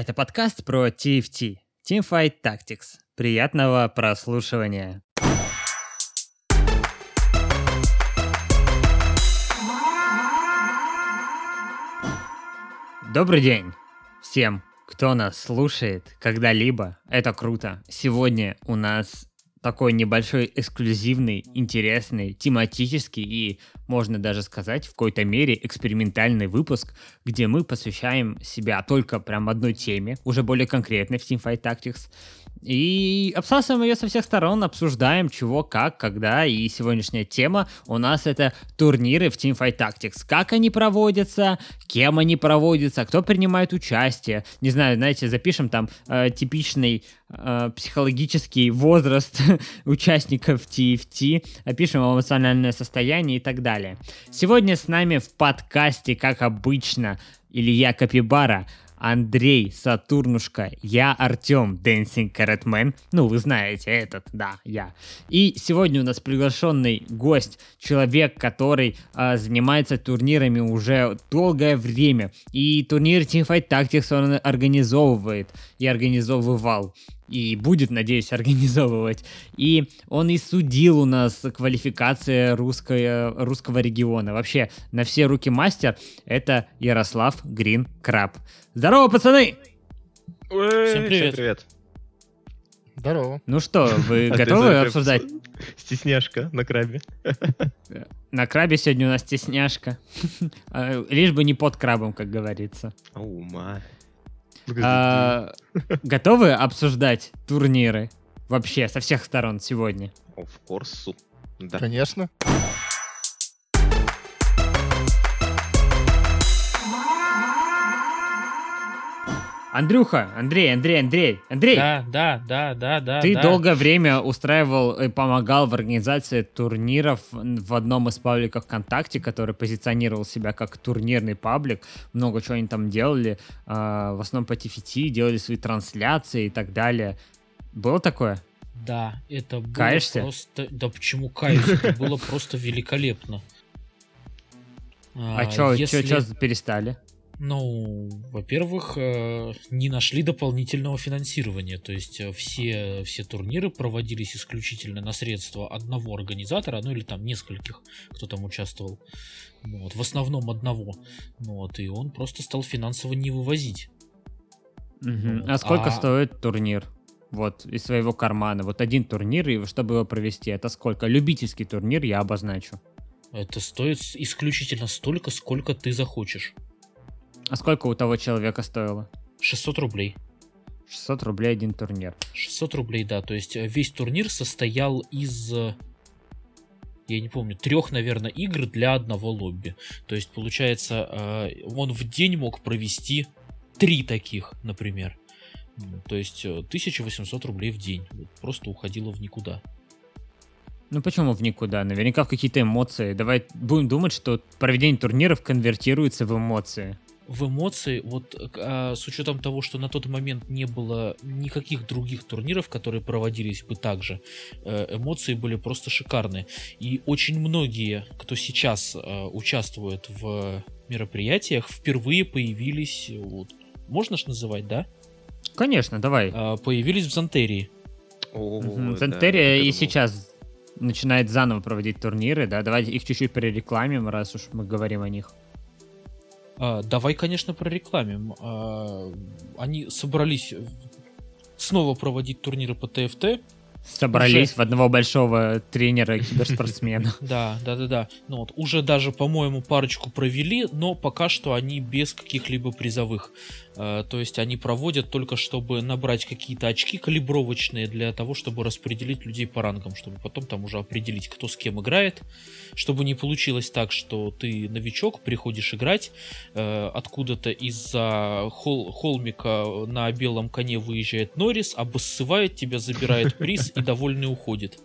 Это подкаст про TFT, Teamfight Tactics. Приятного прослушивания. Добрый день всем, кто нас слушает когда-либо. Это круто. Сегодня у нас такой небольшой эксклюзивный, интересный, тематический и, можно даже сказать, в какой-то мере экспериментальный выпуск, где мы посвящаем себя только прям одной теме, уже более конкретной в Teamfight Tactics, и обсасываем ее со всех сторон, обсуждаем чего, как, когда. И сегодняшняя тема у нас это турниры в Teamfight Tactics. Как они проводятся, кем они проводятся, кто принимает участие. Не знаю, знаете, запишем там э, типичный э, психологический возраст участников TFT, опишем эмоциональное состояние и так далее. Сегодня с нами в подкасте, как обычно, Илья Капибара, Андрей Сатурнушка, я Артем Dancing Carrotman, ну вы знаете этот, да, я. И сегодня у нас приглашенный гость, человек, который э, занимается турнирами уже долгое время, и турнир Teamfight Tactics он организовывает и организовывал и будет, надеюсь, организовывать. И он и судил у нас квалификация русского, русского региона. Вообще, на все руки мастер — это Ярослав Грин Краб. Здорово, пацаны! Всем привет. Всем привет. Здорово. Ну что, вы готовы обсуждать? Стесняшка на крабе. На крабе сегодня у нас стесняшка. А, лишь бы не под крабом, как говорится. Ума. А, готовы обсуждать турниры? Вообще, со всех сторон сегодня. Of course. Да. Конечно. Андрюха, Андрей, Андрей, Андрей, Андрей. Да, да, да, да, да. Ты да. долгое время устраивал и помогал в организации турниров в одном из пабликов ВКонтакте, который позиционировал себя как турнирный паблик. Много чего они там делали, э, в основном по TFT, делали свои трансляции и так далее. Было такое? Да, это было Каешься? просто... Да почему каюсь? Это было просто великолепно. А, а что если... перестали? Ну, во-первых, э, не нашли дополнительного финансирования. То есть э, все, все турниры проводились исключительно на средства одного организатора, ну или там нескольких, кто там участвовал. Вот, в основном одного. Вот, и он просто стал финансово не вывозить. Угу. Вот. А сколько а... стоит турнир? Вот, из своего кармана. Вот один турнир, и чтобы его провести, это сколько? Любительский турнир я обозначу. Это стоит исключительно столько, сколько ты захочешь. А сколько у того человека стоило? 600 рублей. 600 рублей один турнир. 600 рублей, да. То есть э, весь турнир состоял из, э, я не помню, трех, наверное, игр для одного лобби. То есть, получается, э, он в день мог провести три таких, например. То есть 1800 рублей в день. Просто уходило в никуда. Ну почему в никуда? Наверняка в какие-то эмоции. Давай будем думать, что проведение турниров конвертируется в эмоции в эмоции, вот а, с учетом того, что на тот момент не было никаких других турниров, которые проводились бы так же, э, эмоции были просто шикарные. И очень многие, кто сейчас а, участвует в мероприятиях, впервые появились, вот, можно ж называть, да? Конечно, давай. А, появились в Зантерии. Угу. Зантерия да, и сейчас начинает заново проводить турниры, да, давайте их чуть-чуть перерекламим, раз уж мы говорим о них. А, давай, конечно, прорекламим. А, они собрались снова проводить турниры по ТФТ. Собрались уже... в одного большого тренера киберспортсмена. Да, да, да, да. Ну вот, уже даже, по-моему, парочку провели, но пока что они без каких-либо призовых. А, то есть они проводят только, чтобы набрать какие-то очки калибровочные для того, чтобы распределить людей по рангам, чтобы потом там уже определить, кто с кем играет. Чтобы не получилось так, что ты новичок, приходишь играть, э, откуда-то из-за хол холмика на белом коне выезжает Норрис, обоссывает тебя, забирает приз и довольный уходит.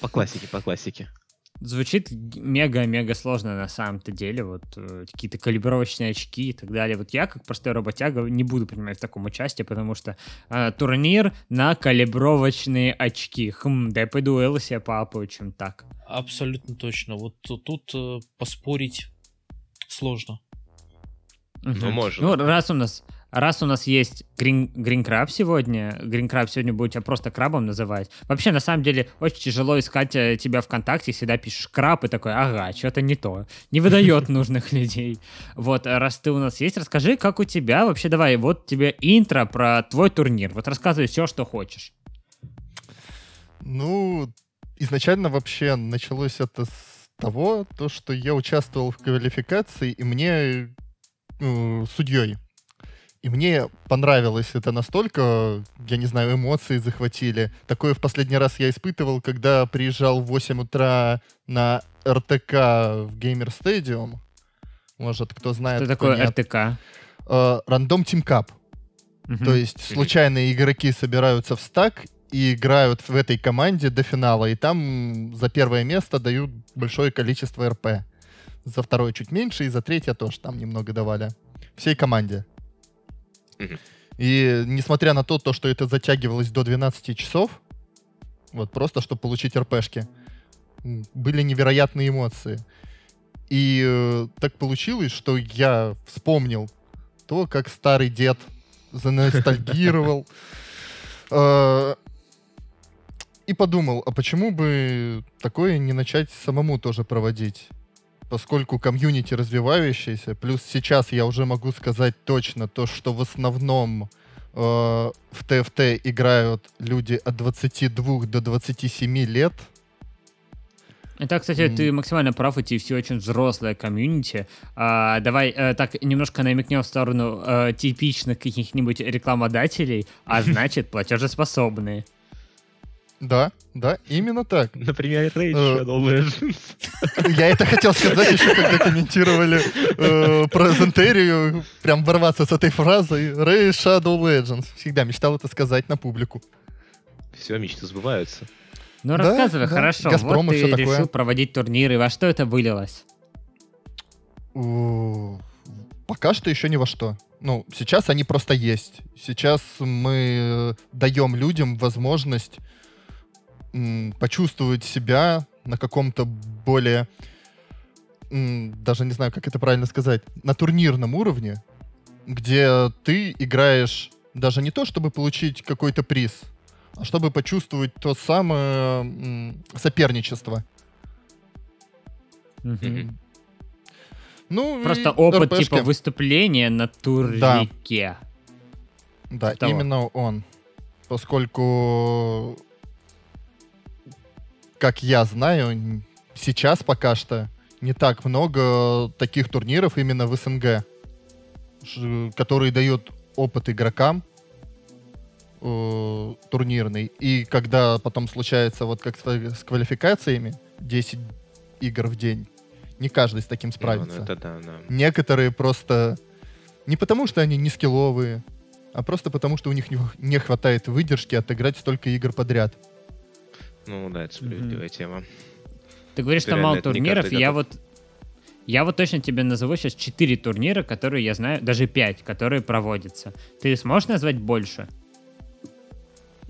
По классике, по классике. Звучит мега-мега сложно на самом-то деле, вот э, какие-то калибровочные очки и так далее. Вот я, как простой работяга, не буду принимать в таком участии, потому что э, турнир на калибровочные очки. Хм, да я пойду Элла себе поапаю, чем так. Абсолютно точно. Вот тут э, поспорить сложно. Угу. Ну, можно. Ну, раз у нас раз у нас есть Green, Green Crab сегодня, Green Crab сегодня будет тебя просто крабом называть. Вообще, на самом деле, очень тяжело искать э, тебя ВКонтакте, всегда пишешь краб и такой, ага, что-то не то. Не выдает нужных людей. Вот, а раз ты у нас есть, расскажи, как у тебя вообще, давай, вот тебе интро про твой турнир. Вот рассказывай все, что хочешь. Ну, изначально вообще началось это с того, то, что я участвовал в квалификации, и мне э, судьей. И мне понравилось это настолько, я не знаю, эмоции захватили. Такое в последний раз я испытывал, когда приезжал в 8 утра на РТК в Gamer Stadium. Может, кто знает, Что такое нет. РТК? Э, Рандом Team Cup. Мгм. То есть случайные игроки собираются в стак и играют в этой команде до финала. И там за первое место дают большое количество РП. За второе чуть меньше, и за третье тоже там немного давали. Всей команде. И несмотря на то, то, что это затягивалось до 12 часов, вот просто чтобы получить РПшки, были невероятные эмоции. И э, так получилось, что я вспомнил то, как старый дед заностальгировал. Э, И подумал, а почему бы такое не начать самому тоже проводить? Поскольку комьюнити развивающееся, плюс сейчас я уже могу сказать точно то, что в основном э, в ТФТ играют люди от 22 до 27 лет. Это, кстати, М. ты максимально прав, эти все очень взрослое комьюнити. А, давай э, так немножко намекнем в сторону э, типичных каких-нибудь рекламодателей, а значит платежеспособные. Да, да, именно так. Например, Raid Э, Shadow Legends. Я это хотел сказать еще, когда комментировали э, про Зентерию. Прям ворваться с этой фразой. Ray Shadow Legends. Всегда мечтал это сказать на публику. Все, мечты сбываются. Ну, Да, рассказывай, да. хорошо. «Газпром» вот и ты решил такое. проводить турниры. Во что это вылилось? Пока что еще ни во что. Ну, сейчас они просто есть. Сейчас мы э, даем людям возможность почувствовать себя на каком-то более, даже не знаю, как это правильно сказать, на турнирном уровне, где ты играешь даже не то, чтобы получить какой-то приз, а чтобы почувствовать то самое соперничество. Ну, Просто опыт РПшки. типа выступления на турнике. Да, Типа того. именно он. Поскольку, как я знаю, сейчас пока что не так много таких турниров именно в СНГ, которые дают опыт игрокам э, турнирный. И когда потом случается вот как с, ква- с квалификациями, 10 игр в день, не каждый с таким Ну, справится. ну, это да, да. Некоторые просто не потому, что они не скилловые, а просто потому, что у них не хватает выдержки отыграть столько игр подряд. Ну да, это справедливая тема. Ты говоришь, что мало турниров, я готов. вот... Я вот точно тебе назову сейчас 4 турнира, которые я знаю, даже 5, которые проводятся. Ты сможешь назвать больше?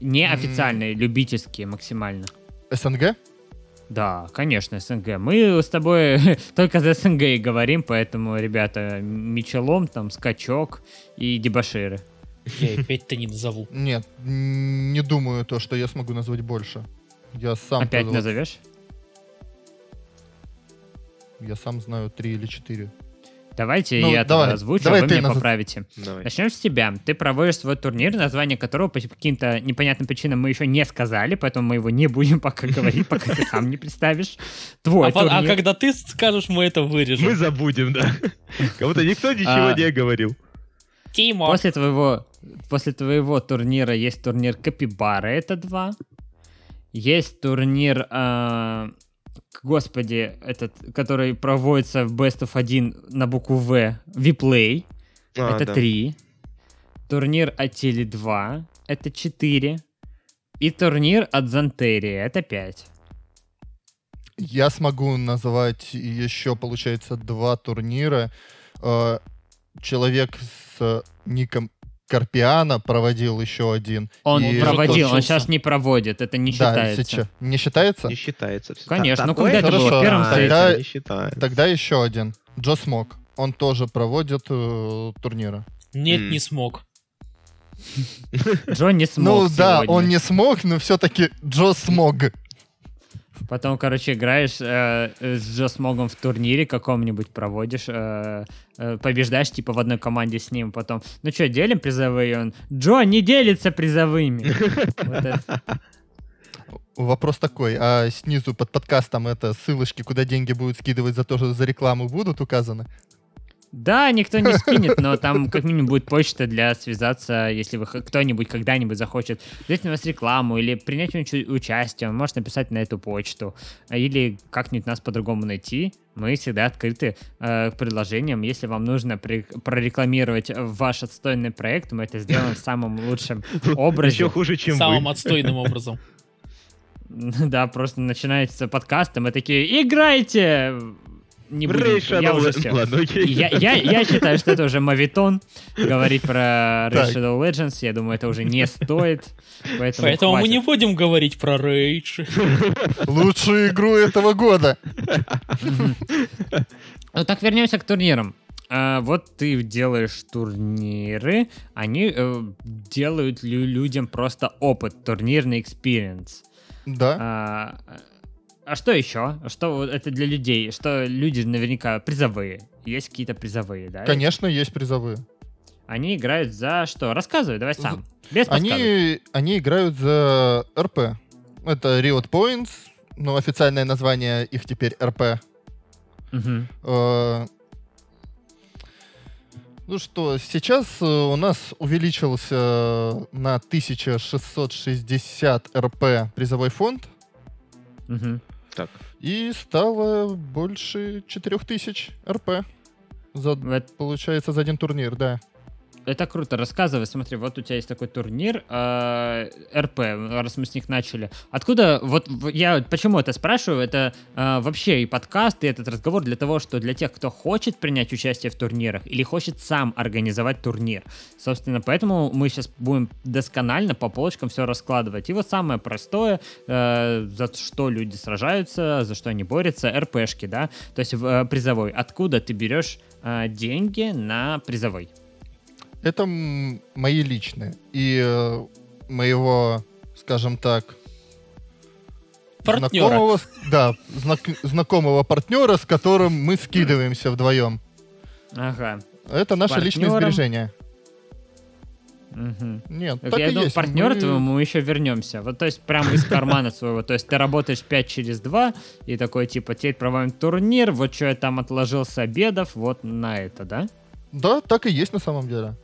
Неофициальные, любительские максимально. СНГ? Да, конечно, СНГ. Мы с тобой только за СНГ и говорим, поэтому, ребята, Мечелом, там, Скачок и Дебаширы. Я и пять-то не назову. Нет, не думаю то, что я смогу назвать больше. Я сам Опять вот- назовешь? Я сам знаю три или четыре. Давайте Ну, я давай, тогда озвучу, давай а вы меня назов- поправите. Давай. Начнем с тебя. Ты проводишь свой турнир, название которого по каким-то непонятным причинам мы еще не сказали, поэтому мы его не будем пока говорить, пока ты сам не представишь. Твой А, а когда ты скажешь, мы это вырежем. Мы забудем, да. Как будто никто ничего А. не говорил. Тима. После твоего, после твоего турнира есть турнир Капибара, это два. Есть турнир, а, господи, этот, который проводится в Best of 1 на букву В, Виплей, А, это да. три. Турнир от Теле 2, это четыре. И турнир от Зантерии, это пять. Я смогу назвать еще, получается, два турнира. Э, Человек с ником Карпиана проводил еще один. Он И проводил, он сейчас не проводит, это не Да, считается. сейчас. Не считается? Не считается. Конечно, ну Такое когда это было? В первом сайте? Не считается. Тогда еще один. Джо Смок. Он тоже проводит э, турниры. Нет, М. не смог. Джо не смог Ну да, сегодня. он не смог, но все-таки Джо смог. Потом, короче, играешь э, с Джо Смогом в турнире каком-нибудь, проводишь, э, э, побеждаешь, типа, в одной команде с ним, потом, ну что, делим призовые? Он, Джо не делится призовыми. Вопрос такой, а снизу под подкастом это ссылочки, куда деньги будут скидывать за то, что за рекламу будут указаны? Да, никто не скинет, но там как минимум будет почта для связаться, если вы кто-нибудь когда-нибудь захочет взять у нас рекламу или принять уча- участие, он может написать на эту почту. Или как-нибудь нас по-другому найти. Мы всегда открыты э, к предложениям. Если вам нужно при- прорекламировать ваш отстойный проект, мы это сделаем в самом лучшем образе. Еще хуже, чем Самым вы. отстойным образом. Да, просто начинается подкаст, и мы такие, играйте! Не будем, Рейд я уже все. Ладно, окей. Я, я, я считаю, что это уже мавитон говорить про Так. Shadow Legends. Я думаю, это уже не стоит. Поэтому, Поэтому мы не будем говорить про рейдж. Лучшую игру этого года. Ну так, вернемся к турнирам. А, вот ты делаешь турниры, они э, делают лю- людям просто опыт, турнирный experience. Да. А, а что еще? Что это для людей? Что люди наверняка призовые. Есть какие-то призовые, да? Конечно, есть призовые. Они играют за что? Рассказывай, давай сам. Без подсказок. Они, они играют за РП. Это Riot Points, ну, официальное название их теперь РП. Э, Ну что, сейчас э, у нас увеличился на 1660 РП призовой фонд Мгм. Так, и стало больше 4000 РП. За, получается, за один турнир, да. Это круто. Рассказывай, смотри, вот у тебя есть такой турнир э, РП, раз мы с них начали. Откуда, вот я почему это спрашиваю, это э, вообще и подкаст, и этот разговор для того, что для тех, кто хочет принять участие в турнирах или хочет сам организовать турнир. Собственно, поэтому мы сейчас будем досконально по полочкам все раскладывать. И вот самое простое, э, за что люди сражаются, за что они борются, РПшки, да, то есть э, призовой. Откуда ты берешь э, деньги на призовой? Это мои личные. И э, моего, скажем так, Партнера. знакомого, да, знак- знакомого партнера, с которым мы скидываемся вдвоем. Ага. Это наше личное сбережение. Мгм. Нет, Так так я и думаю, есть. партнер Мы- твоему мы еще вернемся. Вот, то есть, прямо из кармана своего. То есть, ты работаешь 5 через 2, и такой, типа, теперь проводим турнир, вот что я там отложил с обедов, вот на это, да? Да, так и есть на самом деле.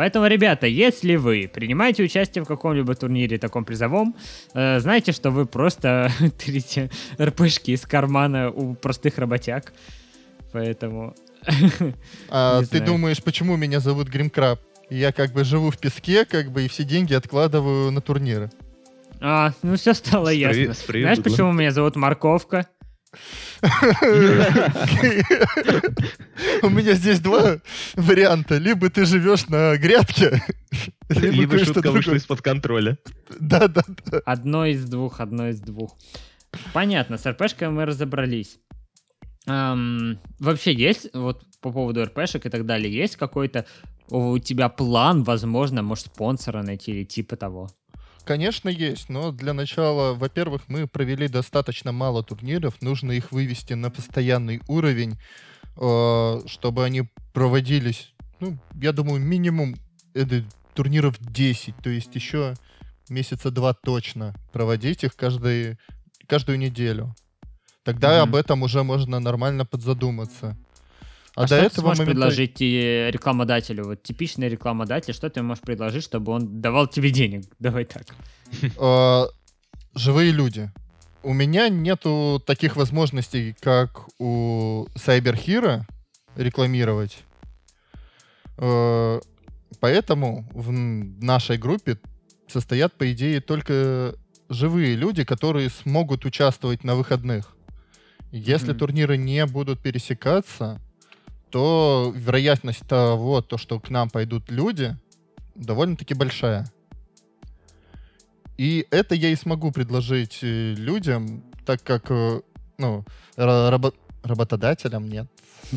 Поэтому, ребята, если вы принимаете участие в каком-либо турнире таком призовом, э, знайте, что вы просто тырите РПшки из кармана у простых работяг. Поэтому... А ты знаю. думаешь, почему меня зовут Гримкраб? Я как бы живу в песке, как бы, и все деньги откладываю на турниры. А, ну все стало Спри- ясно. спри- Знаешь, почему меня зовут Морковка? У меня здесь два варианта. Либо ты живешь на грядке, либо шутка вышла из-под контроля. Да, да, да. Одно из двух, одно из двух. Понятно, с РПшкой мы разобрались. Ам, вообще есть, вот по поводу РПшек и так далее, есть какой-то у тебя план, возможно, может, спонсора найти или типа того? Конечно, есть, но для начала, во-первых, мы провели достаточно мало турниров, нужно их вывести на постоянный уровень, э, чтобы они проводились, ну, я думаю, минимум это, турниров 10, то есть еще месяца два точно проводить их каждый, каждую неделю. Тогда Мгм. об этом уже можно нормально подзадуматься. А, А, что до ты этого сможешь момента- предложить рекламодателю? Вот типичный рекламодатель, что ты можешь предложить, чтобы он давал тебе денег? Давай так. э, живые люди. У меня нету таких возможностей, как у Cyber Hero рекламировать. Э, поэтому в нашей группе состоят, по идее, только живые люди, которые смогут участвовать на выходных. Если Мгм. турниры не будут пересекаться, то вероятность того, то, что к нам пойдут люди, довольно-таки большая. И это я и смогу предложить э, людям, так как, э, ну, ра- рабо- Работодателям нет.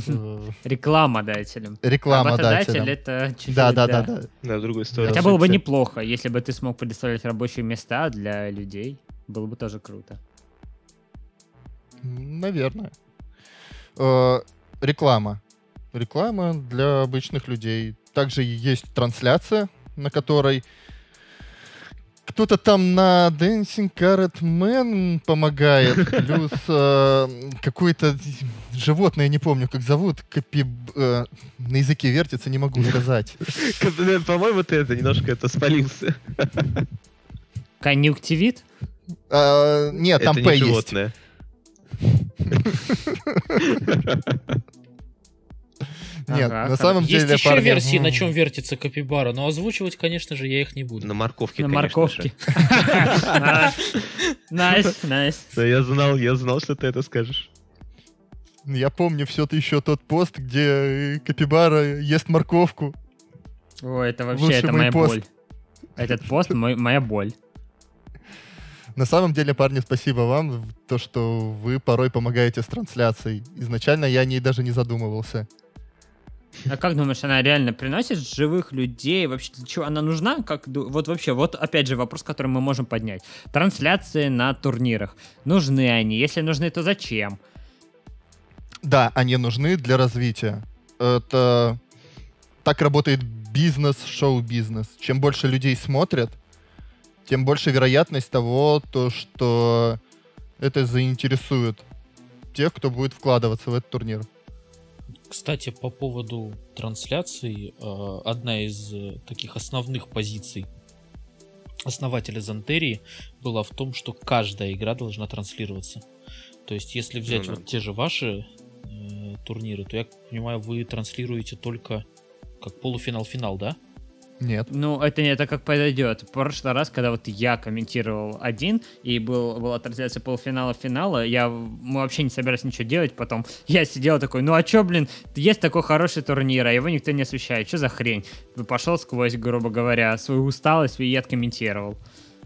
Э, Рекламодателем. Рекламодателям. Работодатель это чуть-чуть, Да, да, да, да. Да, в другую сторону. Хотя было бы неплохо, если бы ты смог предоставлять рабочие места для людей. Было бы тоже круто. Наверное. Э, Реклама. Реклама для обычных людей. Также есть трансляция, на которой кто-то там на Dancing Carrot Man помогает, плюс э, какое-то животное, не помню, как зовут, капиб... э, на языке вертится, не могу сказать. По-моему, ты это немножко это спалился. Конъюнктивит? А, Нет, там Это П есть. Нет, Ага, на самом Есть деле, еще парни, версии, на чем вертится капибара, но озвучивать, конечно же, я их не буду. На морковке, На морковке. Nice, nice. Да, я знал, я знал, что ты это скажешь. Я помню все-то еще тот пост, где э, Капибара ест морковку. Ой, это вообще, Лучший это моя пост. боль. Этот пост мой- моя боль. На самом деле, парни, спасибо вам, то, что вы порой помогаете с трансляцией. Изначально я о ней даже не задумывался. А как думаешь, она реально приносит живых людей? Вообще, для чего она нужна? Как, вот вообще, вот опять же вопрос, который мы можем поднять. Трансляции на турнирах. Нужны они? Если нужны, то зачем? Да, они нужны для развития. Это так работает бизнес, шоу-бизнес. Чем больше людей смотрят, тем больше вероятность того, то, что это заинтересует тех, кто будет вкладываться в этот турнир. Кстати, по поводу трансляций, э, одна из э, таких основных позиций основателя Зантерии была в том, что каждая игра должна транслироваться. То есть, если взять Ну да. вот те же ваши э, турниры, то я понимаю, вы транслируете только как полуфинал-финал, да? Нет. Ну, это не это как подойдет. В прошлый раз, когда вот я комментировал один, и был, была трансляция полуфинала финала, я, мы вообще не собирались ничего делать, потом я сидел такой, ну а чё, блин, есть такой хороший турнир, а его никто не освещает, что за хрень? Пошел сквозь, грубо говоря, свою усталость и откомментировал.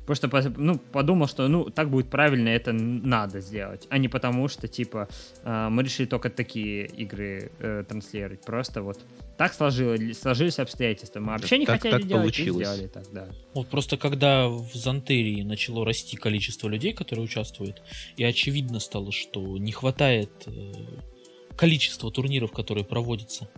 Потому что, ну, подумал, что, ну, так будет правильно, это надо сделать. А не потому, что, типа, э, мы решили только такие игры э, транслировать. Просто вот так сложилось, сложились обстоятельства. Мы вообще не Так- хотели так делать, получилось. и сделали так, да. Вот просто когда в Зантерии начало расти количество людей, которые участвуют, и очевидно стало, что не хватает э, количества турниров, которые проводятся.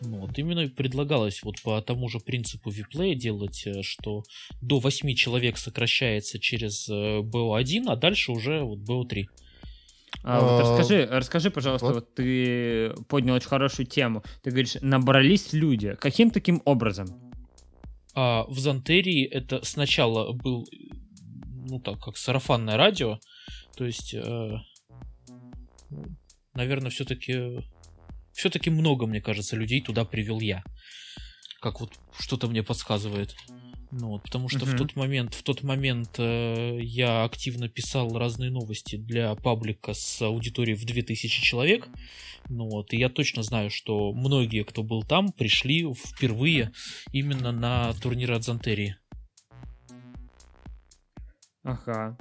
Вот именно предлагалось вот по тому же принципу виплея делать, э, что до 8 человек сокращается через э, BO1, а дальше уже вот BO3. А, вот А, расскажи, расскажи, пожалуйста, вот. вот. ты поднял очень хорошую тему. Ты говоришь, набрались люди. Каким таким образом? А в Зантерии это сначала был, ну так, как сарафанное радио, то есть, э, наверное, все-таки, все-таки много, мне кажется, людей туда привел я. Как вот что-то мне подсказывает. Ну, вот, потому что в Мгм. тот момент, в тот момент э, я активно писал разные новости для паблика с аудиторией в 2000 человек. Ну вот, и я точно знаю, что многие, кто был там, пришли впервые именно на турнир от Зантерии. Ага.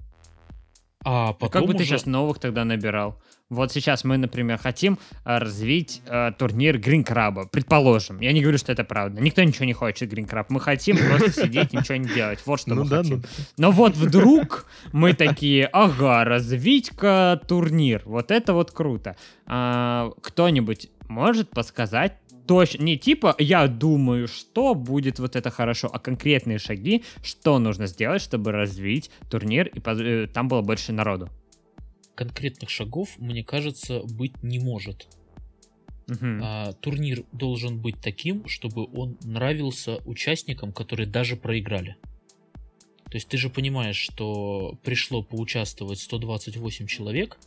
А А потом как бы ты уже- сейчас новых тогда набирал? Вот сейчас мы, например, хотим а, развить а, турнир Crab, предположим. Я не говорю, что это правда. Никто ничего не хочет Crab. Мы хотим просто сидеть, ничего не делать. Вот что Ну мы да, хотим. ну Но вот вдруг мы такие, ага, развить-ка турнир. Вот это вот круто. А, кто-нибудь может подсказать точно, не типа я думаю, что будет вот это хорошо, а конкретные шаги, что нужно сделать, чтобы развить турнир и э, там было больше народу. Конкретных шагов, мне кажется, быть не может. Мгм. А, турнир должен быть таким, чтобы он нравился участникам, которые даже проиграли. То есть ты же понимаешь, что пришло поучаствовать 128 человек,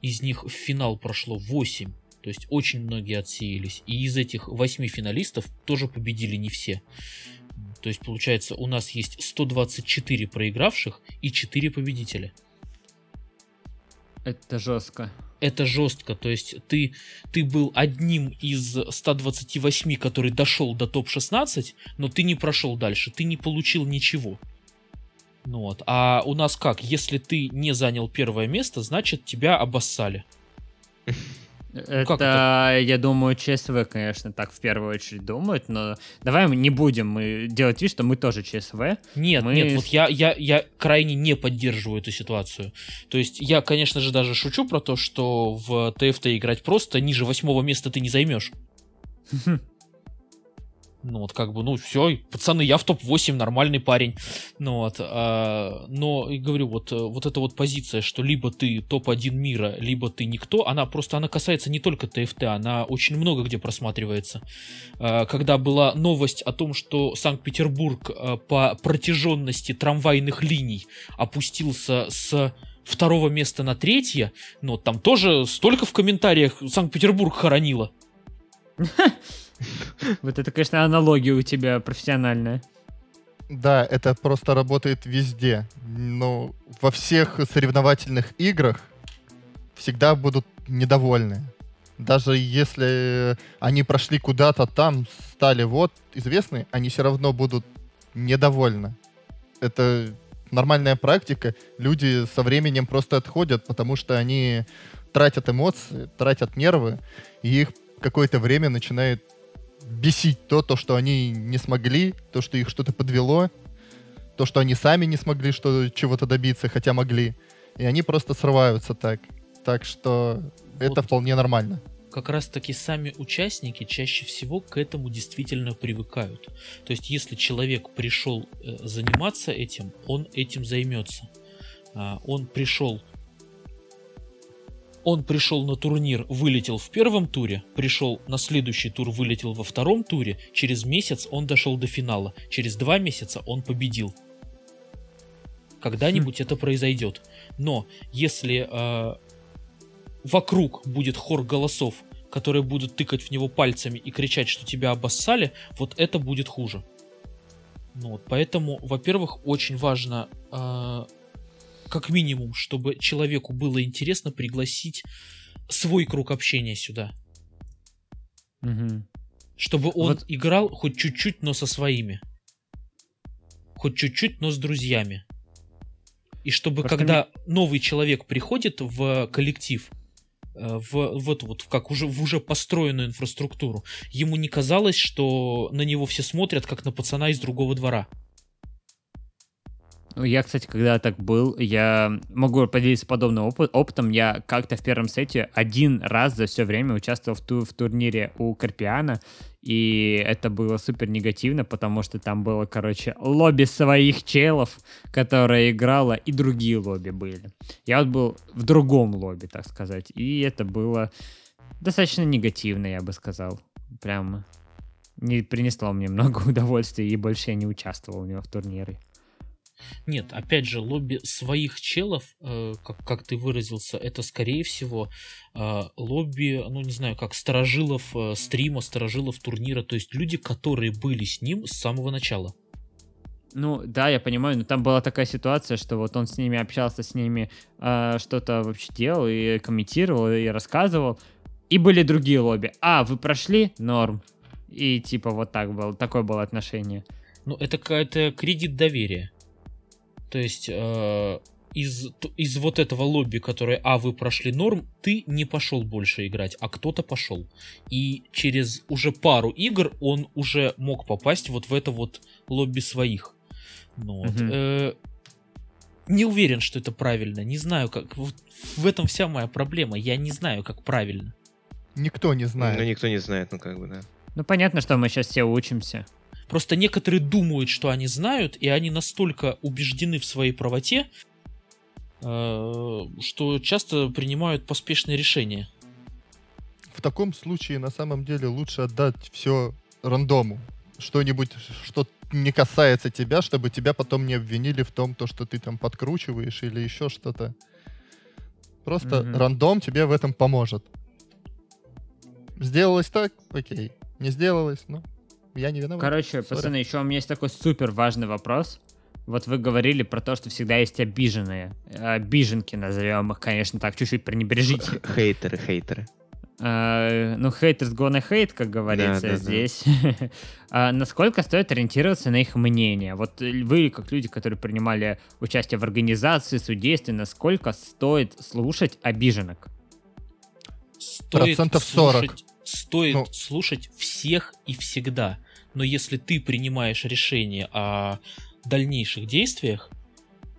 из них в финал прошло 8, то есть очень многие отсеялись, и из этих 8 финалистов тоже победили не все. То есть получается у нас есть 124 проигравших и 4 победителя. Это жестко. это жестко. То есть ты, ты был одним из 128, который дошел до топ-16, но ты не прошел дальше, ты не получил ничего. Ну вот. А у нас как? Если ты не занял первое место, значит тебя обоссали. Это, как это? я думаю, ЧСВ, конечно, так в первую очередь думают, но давай мы не будем мы делать вид, что мы тоже ЧСВ. Нет, Мы нет, вот я, я, я крайне не поддерживаю эту ситуацию. То есть я, конечно же, даже шучу про то, что в ТФТ играть просто, ниже восьмого места ты не займешь. Ну вот как бы, ну все, пацаны, я в топ-8, нормальный парень. Ну вот, а, но и говорю, вот, э, вот эта вот позиция, что либо ты топ-1 мира, либо ты никто, она просто, она касается не только ТФТ, она очень много где просматривается. А, когда была новость о том, что Санкт-Петербург а, по протяженности трамвайных линий опустился с второго места на третье, но там тоже столько в комментариях Санкт-Петербург хоронило. Вот это, конечно, аналогия у тебя профессиональная. Да, это просто работает везде. Но во всех соревновательных играх всегда будут недовольны. Даже если они прошли куда-то там, стали вот известны, они все равно будут недовольны. Это нормальная практика. Люди со временем просто отходят, потому что они тратят эмоции, тратят нервы, и их какое-то время начинает бесить то, то, что они не смогли, то, что их что-то подвело, то, что они сами не смогли что чего-то добиться, хотя могли. И они просто срываются так. Так что это Вот. вполне нормально. как раз таки сами участники чаще всего к этому действительно привыкают. То есть, если человек пришел э, заниматься этим, он этим займется. А, Он пришел он пришел на турнир, вылетел в первом туре, пришел на следующий тур, вылетел во втором туре, через месяц он дошел до финала, через два месяца он победил. Когда-нибудь это произойдет. Но если э, вокруг будет хор голосов, которые будут тыкать в него пальцами и кричать, что тебя обоссали, вот это будет хуже. Ну вот, поэтому, во-первых, очень важно, э, как минимум, чтобы человеку было интересно пригласить свой круг общения сюда. Мгм. Чтобы он Вот- играл хоть чуть-чуть, но со своими. Хоть чуть-чуть, но с друзьями. И чтобы Просто когда новый человек приходит в коллектив, э, в вот вот как уже в уже построенную инфраструктуру, ему не казалось, что на него все смотрят как на пацана из другого двора. Ну, Я, кстати, когда так был, я могу поделиться подобным опы- опытом. Я как-то в первом сете один раз за все время участвовал в, ту- в турнире у Карпиана, и это было супер негативно, потому что там было, короче, лобби своих челов, которая играла, и другие лобби были. Я вот был в другом лобби, так сказать, и это было достаточно негативно, я бы сказал. Прям не принесло мне много удовольствия, и больше я не участвовал у него в турнире. Нет, опять же, лобби своих челов, э, как, как ты выразился, это скорее всего э, лобби, ну не знаю, как сторожилов э, стрима, сторожилов турнира, то есть люди, которые были с ним с самого начала. Ну, да, я понимаю, но там была такая ситуация, что вот он с ними общался, с ними э, что-то вообще делал и комментировал, и рассказывал. И были другие лобби. А, вы прошли? Норм. И типа вот так было, такое было отношение. Ну, это какая-то кредит доверия. То есть э, из, из вот этого лобби, которое, а, вы прошли норм, ты не пошел больше играть, а кто-то пошел. И через уже пару игр он уже мог попасть вот в это вот лобби своих. Ну, вот, Мгм. э, не уверен, что это правильно. Не знаю, как. Вот в этом вся моя проблема. Я не знаю, как правильно. Никто не Ну, знает. никто не знает, ну как бы, да. Ну, понятно, что мы сейчас все учимся. Просто некоторые думают, что они знают, и они настолько убеждены в своей правоте, э, что часто принимают поспешные решения. В таком случае на самом деле лучше отдать все рандому. Что-нибудь, что не касается тебя, чтобы тебя потом не обвинили в том, то, что ты там подкручиваешь или еще что-то. Просто Мгм. рандом тебе в этом поможет. Сделалось так, окей. Не сделалось, ну, я не виноват. Короче, Сори. пацаны, еще у меня есть такой супер важный вопрос. Вот вы говорили про то, что всегда есть обиженные. Обиженки назовем их, конечно, так, чуть-чуть пренебрежите. Хейтеры, хейтеры. А, ну, haters gonna hate, как говорится Да, да, да. здесь. А насколько стоит ориентироваться на их мнение? Вот вы, как люди, которые принимали участие в организации, судействе, насколько стоит слушать обиженок? стоит Процентов 40. слушать- Стоит Ну. слушать всех и всегда. Но если ты принимаешь решение о дальнейших действиях,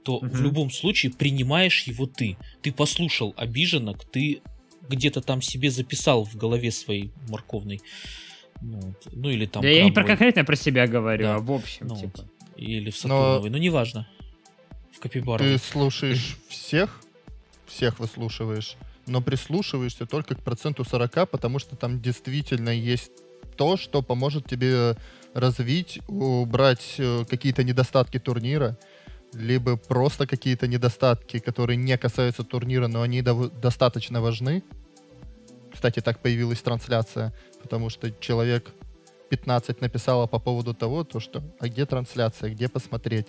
то в Мгм. любом случае принимаешь его ты. Ты послушал обиженок, ты где-то там себе записал в голове своей морковной. Ну, вот. ну или там Да я не про крабовой, конкретно про себя говорю, Да. а в общем, Ну, типа. или в Но- Сатурновой, ну неважно. В Капибаровой. Ты слушаешь всех, всех выслушиваешь, но прислушиваешься только к проценту 40, потому что там действительно есть то, что поможет тебе развить, убрать э, какие-то недостатки турнира, либо просто какие-то недостатки, которые не касаются турнира, но они дов- достаточно важны. Кстати, так появилась трансляция, потому что человек 15 написала по поводу того, то что, а где трансляция, где посмотреть.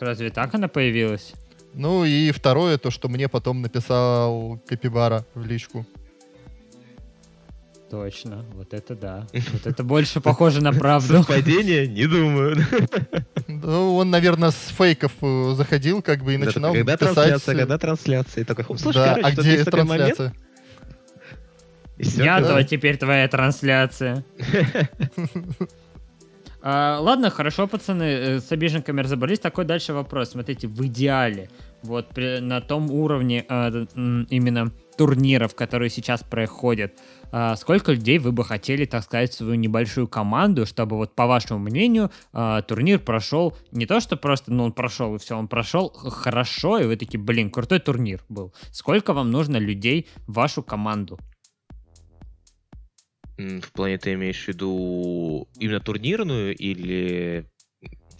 Разве так она появилась? Ну и второе, то, что мне потом написал Капибара в личку. Точно, вот это да. Вот это больше похоже на правду. Совпадение? Не думаю. Ну, он, наверное, с фейков э, заходил, как бы, и Да, начинал Когда писать... трансляция, э, когда трансляция? И такой, «Хм, слушай, да, короче, а где есть момент. трансляция? И Я да. то теперь твоя трансляция. А, ладно, хорошо, пацаны, э, с обиженками разобрались. Такой дальше вопрос. Смотрите, в идеале, вот при- на том уровне а, именно турниров, которые сейчас проходят, а, сколько людей вы бы хотели, так сказать, свою небольшую команду, чтобы вот по вашему мнению а, турнир прошел не то, что просто, ну он прошел и все, он прошел хорошо, и вы такие, блин, крутой турнир был. Сколько вам нужно людей в вашу команду? В плане ты имеешь в виду именно турнирную или...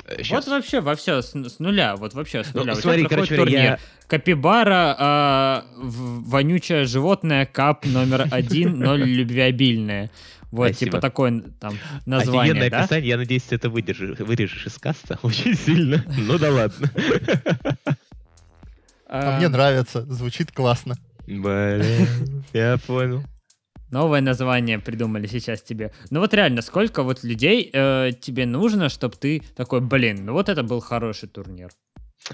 э, щас. Вот вообще во все с, с нуля, вот вообще с Ну, нуля. У тебя смотри, короче, турнир. Капибара, а, в- вонючее животное, кап номер один, ноль любвеобильное. Вот, Спасибо. типа такое там название, Офигенное да? описание, я надеюсь, ты это выдержишь, вырежешь из каста очень сильно. Ну да ладно. А А, мне нравится, звучит классно. Блин, я понял. Новое название придумали сейчас тебе. Ну вот реально, сколько вот людей э, тебе нужно, чтобы ты такой, блин, ну вот это был хороший турнир.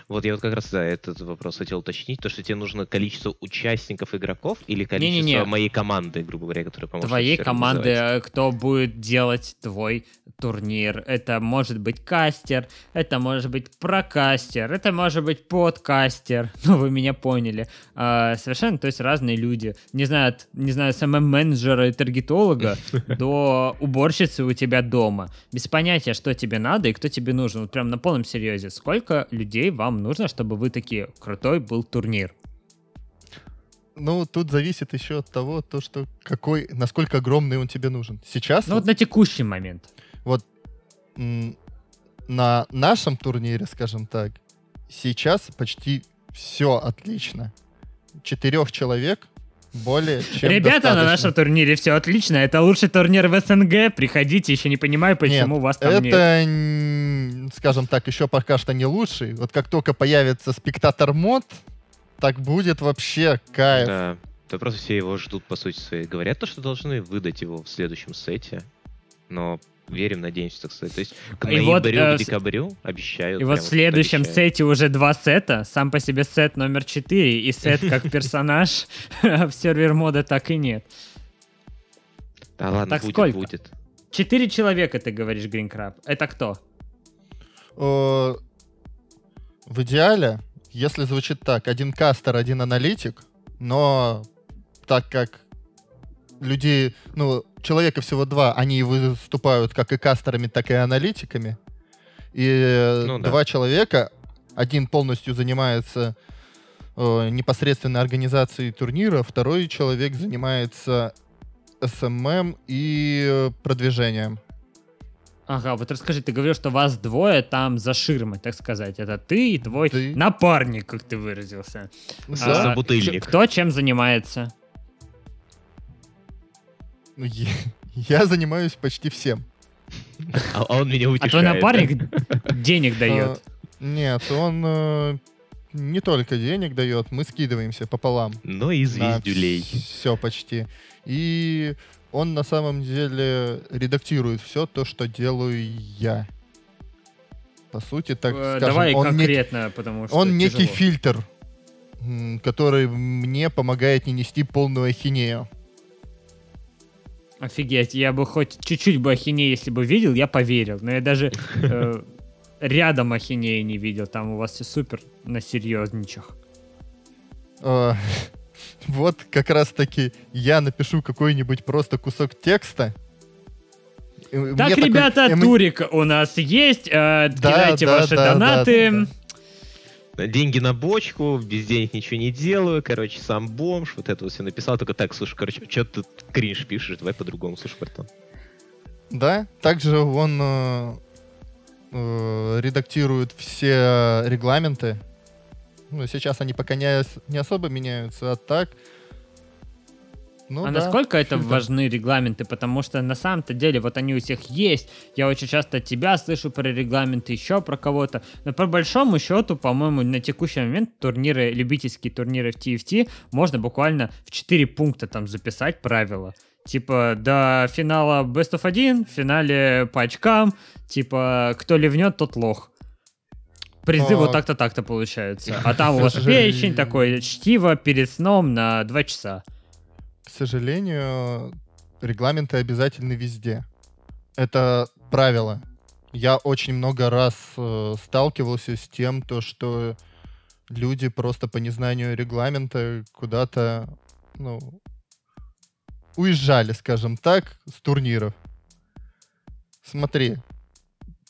Вот я вот как раз, да, этот вопрос хотел уточнить, то, что тебе нужно количество участников, игроков или количество Не-не-не. моей команды, грубо говоря, которая поможет Твоей команды, э, кто будет делать твой турнир. Это может быть кастер, это может быть прокастер, это может быть подкастер. Ну, вы меня поняли. А, совершенно, то есть разные люди. Не знаю, от, не знаю, SMM-менеджера и таргетолога до уборщицы у тебя дома. Без понятия, что тебе надо и кто тебе нужен. Вот прям на полном серьезе. Сколько людей вам нужно, чтобы вы такие, крутой был турнир? Ну, тут зависит еще от того, то, что какой, насколько огромный он тебе нужен. Сейчас Ну, вот на текущий момент. вот на нашем турнире, скажем так, сейчас почти все отлично. Четырех человек более чем Ребята, на достаточно. нашем турнире все отлично. Это лучший турнир в СНГ. Приходите, еще не понимаю, почему Нет, вас там нет. это, скажем так, еще пока что не лучший. Вот как только появится спектатор мод, так будет вообще кайф. Да, да просто все его ждут, по сути своей. Говорят то, что должны выдать его в следующем сете, но верим, надеемся, так сказать. То есть к И вот, ноябрю, э, к декабрю обещают. И вот в следующем обещают. сете уже два сета. Сам по себе сет номер 4 и сет как персонаж. В сервер мода так и нет. Да ладно, Так будет, сколько? будет. Четыре человека, ты говоришь, Гринкраб. Это кто? Э, В идеале, если звучит так, один кастер, один аналитик, но так как люди, ну, человека всего два, они выступают как и кастерами, так и аналитиками, и э, Ну да. два человека, один полностью занимается э, непосредственно организацией турнира, второй человек занимается SMM и э, продвижением. Ага, вот расскажи, ты говорил, что вас двое там за ширмой, так сказать. Это ты и твой Ты. напарник, как ты выразился. Да. А, собутыльник. ч- Кто чем занимается? Ну, я- Я занимаюсь почти всем. А, а он меня А утешает. твой да? напарник денег дает. А, Нет, он э, не только денег дает, мы скидываемся пополам. Ну и звездюлей. Все почти. И он на самом деле редактирует все то, что делаю я. По сути, так Э, скажем, Давай он, нек- конкретно, потому что он некий фильтр который мне помогает не нести полную ахинею. Офигеть, я бы хоть чуть-чуть бы ахинеи, если бы видел, я поверил. Но я даже э, рядом ахинеи не видел. Там у вас все супер на серьезничах. А, Вот как раз таки я напишу какой-нибудь просто кусок текста. мне Так, такой ребята, эмо- турик у нас есть. э, кидайте да, ваши да, да, донаты. да, Деньги на бочку, без денег ничего не делаю, короче, сам бомж, вот это вот все написал, только так, слушай, короче, что ты кринж пишешь, давай по-другому, слушай, братан. Да, также он э, э, редактирует все регламенты. Ну, сейчас они пока не, не особо меняются, а так. Ну, а да, насколько это важны регламенты? Потому что на самом-то деле вот они у всех есть. Я очень часто тебя слышу про регламенты, еще про кого-то. Но по большому счету, по-моему, на текущий момент турниры, любительские турниры в TFT можно буквально в 4 пункта там записать правила. Типа до финала Best of 1, в финале по очкам, типа кто ливнет, тот лох. Призы А, вот так-то так-то получаются. А там у вас печень такой, чтиво перед сном на 2 часа. К сожалению, регламенты обязательны везде. Это правило. Я очень много раз э, сталкивался с тем, то, что люди просто по незнанию регламента куда-то, ну, уезжали, скажем так, с турниров. Смотри,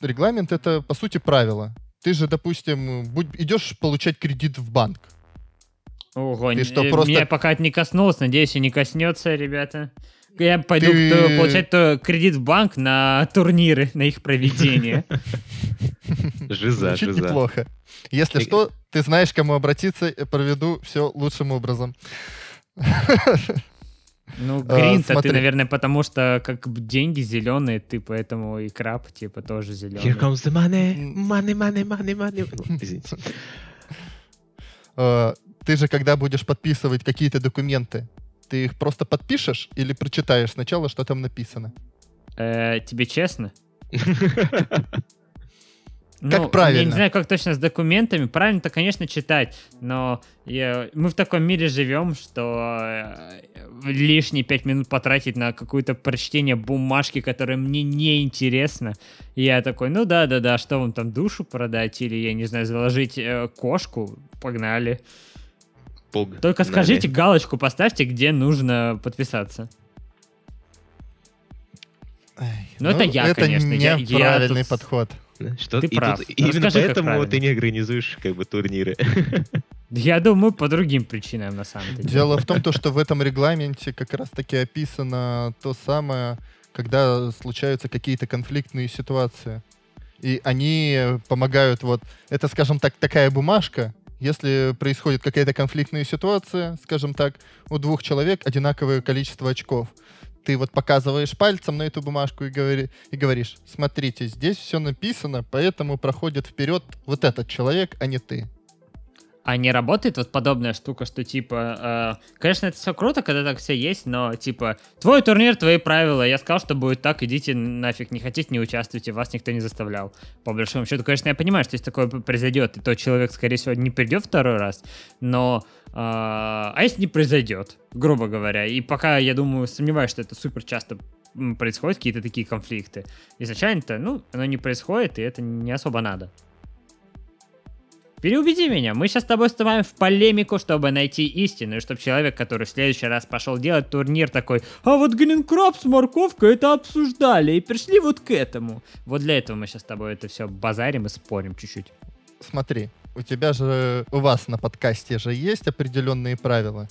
регламент это по сути правило. Ты же, допустим, будь, идешь получать кредит в банк. Ого, Ты что, э, просто- меня пока это не коснулось, надеюсь, и не коснется, ребята. Я пойду Ты- получать то кредит в банк на турниры, на их проведение. Жиза, Звучит жиза. неплохо. Если что, ты знаешь, к кому обратиться, и проведу все лучшим образом. Ну, А, грин-то ты, наверное, потому что как бы деньги зеленые, ты поэтому и краб, типа, тоже Here зеленый. comes the money, money, money, money, money. Ты же, когда будешь подписывать какие-то документы, ты их просто подпишешь или прочитаешь сначала, что там написано? Э, Тебе честно? Как Ну, Я правильно? не знаю, как точно с документами. Правильно-то, конечно, читать, но я- мы в таком мире живем, что э, лишние пять минут потратить на какое-то прочтение бумажки, которая мне не интересно. И я такой, ну да-да-да, что вам там душу продать или, я не знаю, заложить э, кошку? Погнали. Пог- Только скажите, галочку поставьте, где нужно подписаться. Ай, Ну, это я, конечно, я- я неправильный тут- подход. Что? Ты и прав. тут именно Расскажи, как поэтому правильно. ты не организуешь как бы турниры. Я думаю, по другим причинам, на самом деле. Дело в том, то, что в этом регламенте как раз-таки описано то самое, когда случаются какие-то конфликтные ситуации. И они помогают, вот, это, скажем так, такая бумажка, если происходит какая-то конфликтная ситуация, скажем так, у двух человек одинаковое количество очков. Ты вот показываешь пальцем на эту бумажку и, говори, и говоришь, смотрите, здесь все написано, поэтому проходит вперед вот этот человек, а не ты. А не работает вот подобная штука, что типа, э, конечно, это все круто, когда так все есть, но типа, твой турнир, твои правила, я сказал, что будет так, идите нафиг, не хотите, не участвуйте, вас никто не заставлял. По большому счету, конечно, я понимаю, что если такое произойдет, и тот человек, скорее всего, не придет второй раз, но э, а если не произойдет, грубо говоря, и пока, я думаю, сомневаюсь, что это супер часто м, происходят какие-то такие конфликты. Изначально-то, ну, оно не происходит, и это не особо надо. Переубеди меня. Мы сейчас с тобой вступаем в полемику, чтобы найти истину, и чтобы человек, который в следующий раз пошел делать турнир, такой, а вот Гринкраб с морковкой это обсуждали и пришли вот к этому. Вот для этого мы сейчас с тобой это все базарим и спорим чуть-чуть. Смотри, у тебя же, у вас на подкасте же есть определенные правила.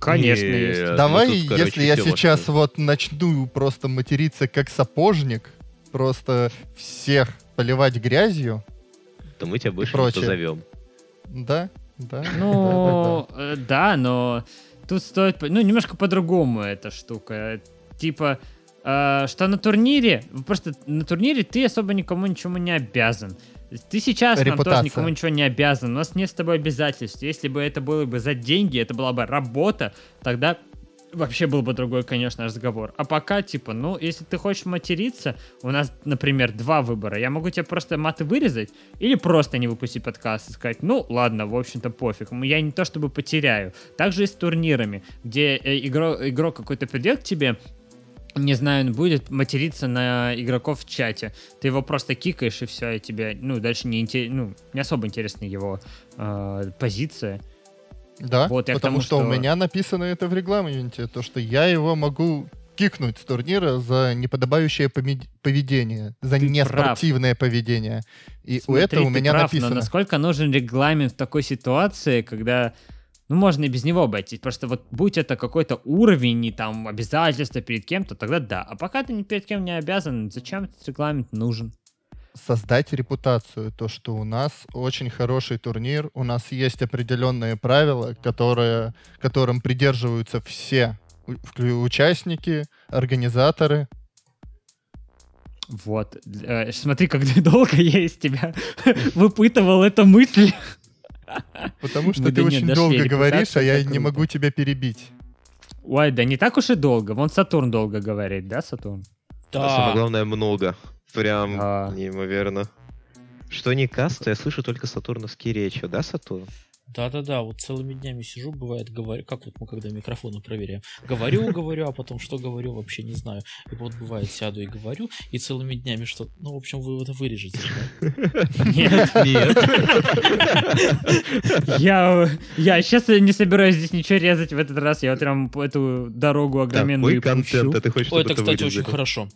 Конечно, Нет. есть. ну Давай, тут, короче, если я сейчас можно. вот начну просто материться как сапожник, просто всех поливать грязью, то мы тебя больше не позовем. да, да. Ну, э, да, но тут стоит, ну, немножко по-другому эта штука. Типа, э, что на турнире, просто на турнире ты особо никому ничему не обязан. Ты сейчас нам тоже Репутация. никому ничего не обязан. У нас нет с тобой обязательств. Если бы это было бы за деньги, это была бы работа, тогда вообще был бы другой, конечно, разговор. А пока, типа, ну, если ты хочешь материться, у нас, например, два выбора. Я могу тебе просто маты вырезать или просто не выпустить подкаст и сказать, ну, ладно, в общем-то, пофиг. Я не то чтобы потеряю. Также и с турнирами, где э, игрок, игрок какой-то придет к тебе, не знаю, он будет материться на игроков в чате. Ты его просто кикаешь, и все, и тебе, ну, дальше не, ну, не особо интересна его э, позиция. Да, вот, потому тому, что, что у меня написано это в регламенте, то, что я его могу кикнуть с турнира за неподобающее поведение, за ты неспортивное прав. поведение. И Смотри, у этого у меня прав, написано. Но насколько нужен регламент в такой ситуации, когда ну, можно и без него обойтись. Просто вот будь это какой-то уровень и там обязательства перед кем-то, тогда да. А пока ты ни перед кем не обязан, зачем этот регламент нужен? Создать репутацию. То, что у нас очень хороший турнир, у нас есть определенные правила, которые, которым придерживаются все участники, организаторы. Вот. Э, смотри, как долго я из тебя выпытывал эту мысль. Потому что ты очень долго говоришь, а я не могу тебя перебить. Ой, да не так уж и долго. Вон Сатурн долго говорит, да, Сатурн? Да. А самое главное, много. Прям неимоверно. Что не каст, я слышу только сатурновские речи, да, Сатурн? Да-да-да, вот целыми днями сижу, бывает, говорю, как вот мы когда микрофоны проверяем. Говорю, говорю, а потом что говорю, вообще не знаю. И вот бывает, сяду и говорю, и целыми днями что Ну, в общем, вы это вырежете. Нет. Нет. Я, я сейчас не собираюсь здесь ничего резать в этот раз. Я вот прям эту дорогу огроменную контент, а ты хочешь, Ой, это, кстати, очень хорошо.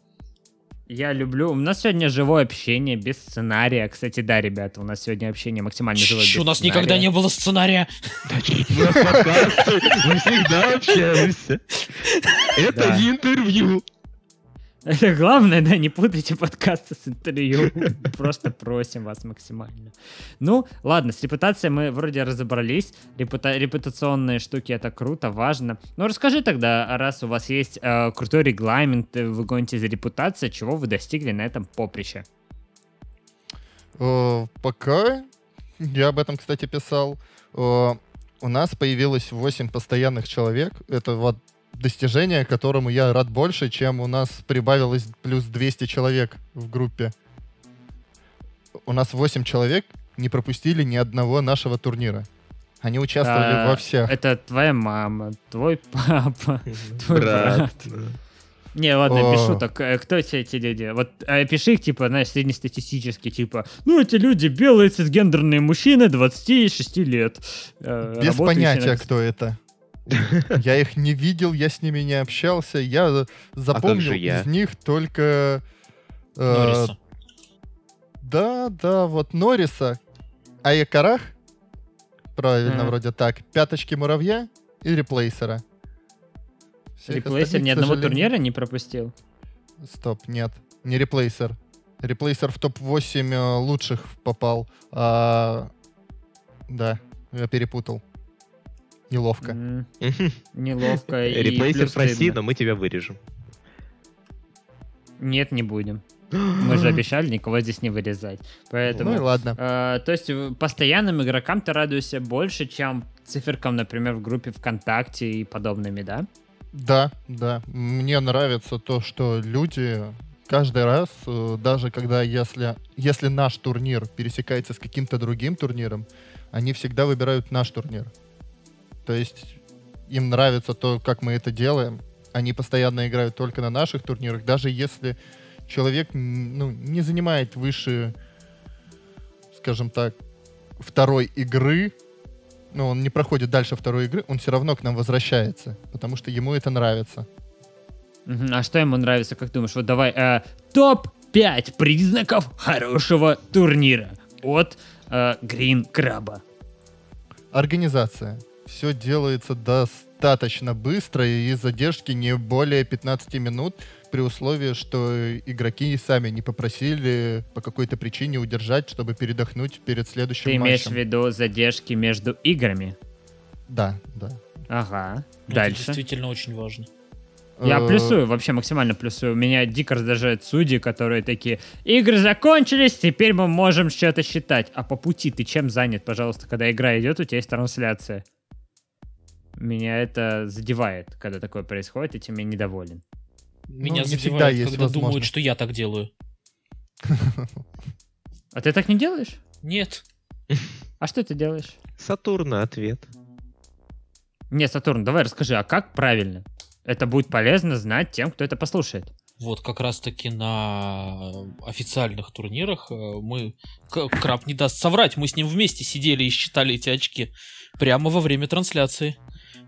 Я люблю. У нас сегодня живое общение без сценария. Кстати, да, ребята, у нас сегодня общение максимально живое. Без у нас сценария. никогда не было сценария. Мы всегда общаемся. Это не интервью. Это главное, да, не путайте подкасты с интервью. Просто просим вас максимально. Ну, ладно, с репутацией мы вроде разобрались. Репута- репутационные штуки это круто, важно. Ну, расскажи тогда, раз у вас есть э, крутой регламент, э, вы гонитесь за репутацией, чего вы достигли на этом поприще? Э, пока я об этом, кстати, писал. Э, у нас появилось 8 постоянных человек. Это вот достижение, которому я рад больше, чем у нас прибавилось плюс 200 человек в группе. У нас 8 человек не пропустили ни одного нашего турнира. Они участвовали а, во всех. Это твоя мама, твой папа, твой брат. Не, ладно, О. пишу, так э, кто все эти люди? Вот э, пиши их, типа, знаешь, среднестатистически, типа, ну, эти люди белые цисгендерные мужчины 26 лет. Э, Без понятия, на... кто это. Я их не видел, я с ними не общался. Я а запомнил а я? из них только... Э, Норриса. Да, да, вот Норриса. Аякарах. Правильно, mm. вроде так. Пяточки муравья и реплейсера. Всех реплейсер ни одного турнира не пропустил? Стоп, нет. Не реплейсер. Реплейсер в топ-8 э, лучших попал. А... Да, я перепутал. Неловко. Mm. Неловко. Реплейсер проси, но мы тебя вырежем. Нет, не будем. Мы же обещали никого здесь не вырезать. Поэтому, ну и ладно. Э, то есть постоянным игрокам ты радуешься больше, чем циферкам, например, в группе ВКонтакте и подобными, да? Да, да. Мне нравится то, что люди каждый раз, э, даже когда если, если наш турнир пересекается с каким-то другим турниром, они всегда выбирают наш турнир. То есть им нравится то, как мы это делаем. Они постоянно играют только на наших турнирах, даже если человек ну, не занимает выше, скажем так, второй игры, ну, он не проходит дальше второй игры, он все равно к нам возвращается, потому что ему это нравится. А что ему нравится, как думаешь? Вот давай, э, топ-5 признаков хорошего турнира от э, Green Краба. Организация все делается достаточно быстро и задержки не более 15 минут при условии, что игроки сами не попросили по какой-то причине удержать, чтобы передохнуть перед следующим Ты матчем. имеешь в виду задержки между играми? Да, да. Ага. Это Дальше. действительно очень важно. Я э, плюсую, вообще максимально плюсую. Меня дико раздражают судьи, которые такие, игры закончились, теперь мы можем что-то считать. А по пути ты чем занят, пожалуйста, когда игра идет, у тебя есть трансляция? Меня это задевает, когда такое происходит, и тем я недоволен. Меня Ну, не всегда задевает, есть когда думают, что я так делаю. А ты так не делаешь? Нет. А что ты делаешь? Сатурна ответ. Не, Сатурн, давай расскажи, а как правильно? Это будет полезно знать тем, кто это послушает. Вот как раз таки на официальных турнирах э, мы... Краб не даст соврать, мы с ним вместе сидели и считали эти очки прямо во время трансляции.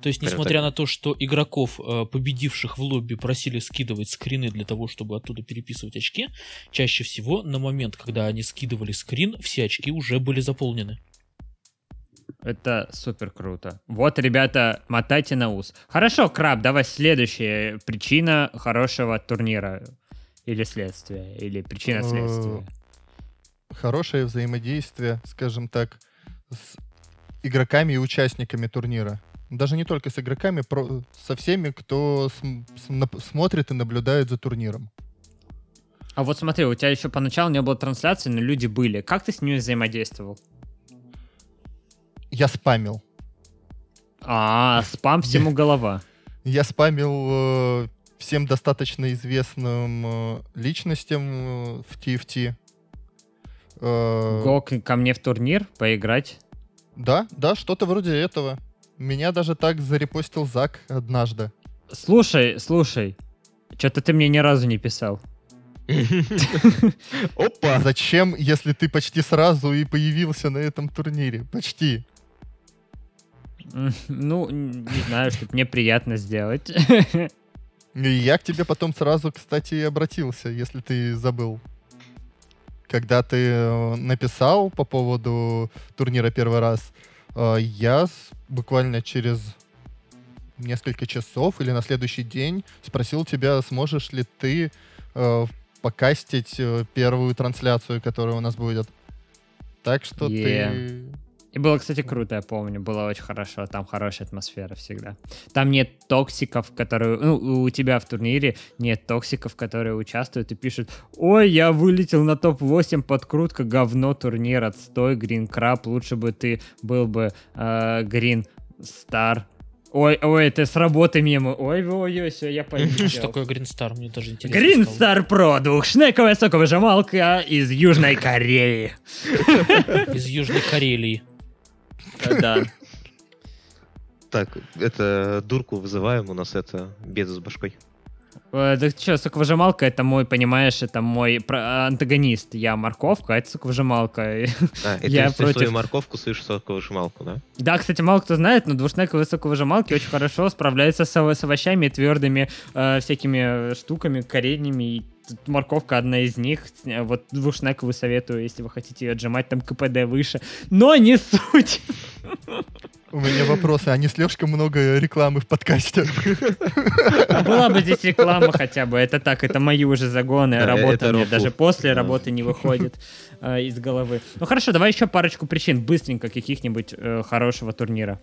То есть, несмотря на то, что игроков, э, победивших в лобби, просили скидывать скрины для того, чтобы оттуда переписывать очки, чаще всего на момент, когда они скидывали скрин, все очки уже были заполнены. Это супер круто. Вот, ребята, мотайте на ус. Хорошо, Краб, давай следующая причина хорошего турнира. Или следствия, или причина Э, следствия. Хорошее взаимодействие, скажем так, с игроками и участниками турнира. Даже не только с игроками, про- со всеми, кто см- с- нап- смотрит и наблюдает за турниром. А вот смотри, у тебя еще поначалу не было трансляции, но люди были. Как ты с ними взаимодействовал? Я спамил. А, спам всему голова. Я спамил э, всем достаточно известным э, личностям э, в TFT. Э, Го к- ко мне в турнир поиграть. Да, да, что-то вроде этого. Меня даже так зарепостил Зак однажды. Слушай, слушай. Что-то ты мне ни разу не писал. Опа! Зачем, если ты почти сразу и появился на этом турнире? Почти. Ну, не знаю, что мне приятно сделать. Я к тебе потом сразу, кстати, и обратился, если ты забыл. Когда ты э, написал по поводу турнира первый раз, э, я буквально через несколько часов или на следующий день спросил тебя, сможешь ли ты э, покастить э, первую трансляцию, которая у нас будет. Так что Е. ты... И было, кстати, круто, я помню. Было очень хорошо. Там хорошая атмосфера всегда. Там нет токсиков, которые... Ну, у тебя в турнире нет токсиков, которые участвуют и пишут «Ой, я вылетел на топ-8, подкрутка, говно, турнир, отстой, Грин Краб, лучше бы ты был бы Грин Стар». Ой, ой, это с работы мимо. Ой, ой, ой, все, я Что понял. такое Green Star? Мне даже интересно Green. Star Pro, двухшнековая соковыжималка из Южной Кореи. Из Южной Карелии. Да. Так, это дурку вызываем, у нас это беда с башкой. Э, Так что, соковыжималка это мой, понимаешь, это мой антагонист. Я морковка, а это соковыжималка. А, это Я ты против. свою морковку, свою соковыжималку, да? Да, кстати, мало кто знает, но двушнековые соковыжималки очень хорошо справляются с, с овощами и твердыми э, всякими штуками, кореньями. И морковка одна из них. Э, Вот двушнековую советую, если вы хотите ее отжимать, там КПД выше. Но не суть. У меня вопросы, а не слишком много рекламы в подкасте? А Была бы здесь реклама хотя бы. Это так, это мои уже загоны. Работа мне даже после работы не выходит э, из головы. Ну хорошо, давай еще парочку причин быстренько каких-нибудь э, хорошего турнира.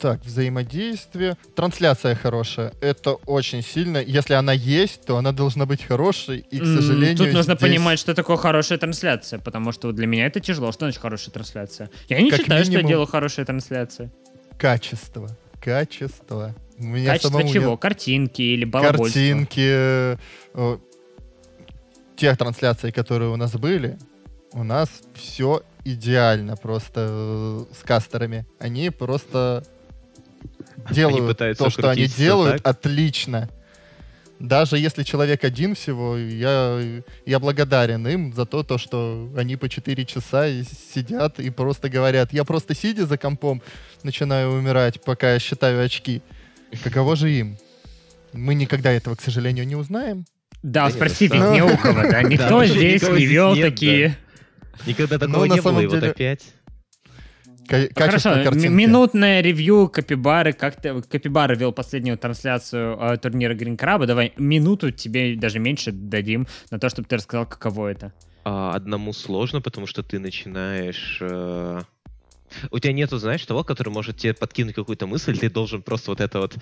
Так, взаимодействие. Трансляция хорошая. Это очень сильно. Если она есть, то она должна быть хорошей. И, к сожалению, Тут нужно здесь понимать, что такое хорошая трансляция, потому что для меня это тяжело. Что значит хорошая трансляция? Я не Как считаю, что я минимум- делаю хорошие трансляции. качество. Качество. У меня Качество самому чего? нет Картинки или балабольство? Картинки. э, Тех трансляций, которые у нас были, у нас все идеально просто э, с кастерами. Они просто делают пытаются то, что они делают, так? отлично. Даже если человек один всего, я, я благодарен им за то, то, что они по 4 часа сидят и просто говорят, я просто сидя за компом начинаю умирать, пока я считаю очки. Каково же им? Мы никогда этого, к сожалению, не узнаем. Да, Да спроси ведь не у кого, да? Никто здесь не вел такие... Никогда Ну, такого не было, и вот опять. Хорошо, картинки. минутное ревью Капибары. Как ты... Капибара вел последнюю трансляцию э, турнира Грин Краба. Давай минуту тебе даже меньше дадим на то, чтобы ты рассказал, каково это. А, одному сложно, потому что ты начинаешь... э, У тебя нету, знаешь, того, который может тебе подкинуть какую-то мысль, ты должен просто вот это вот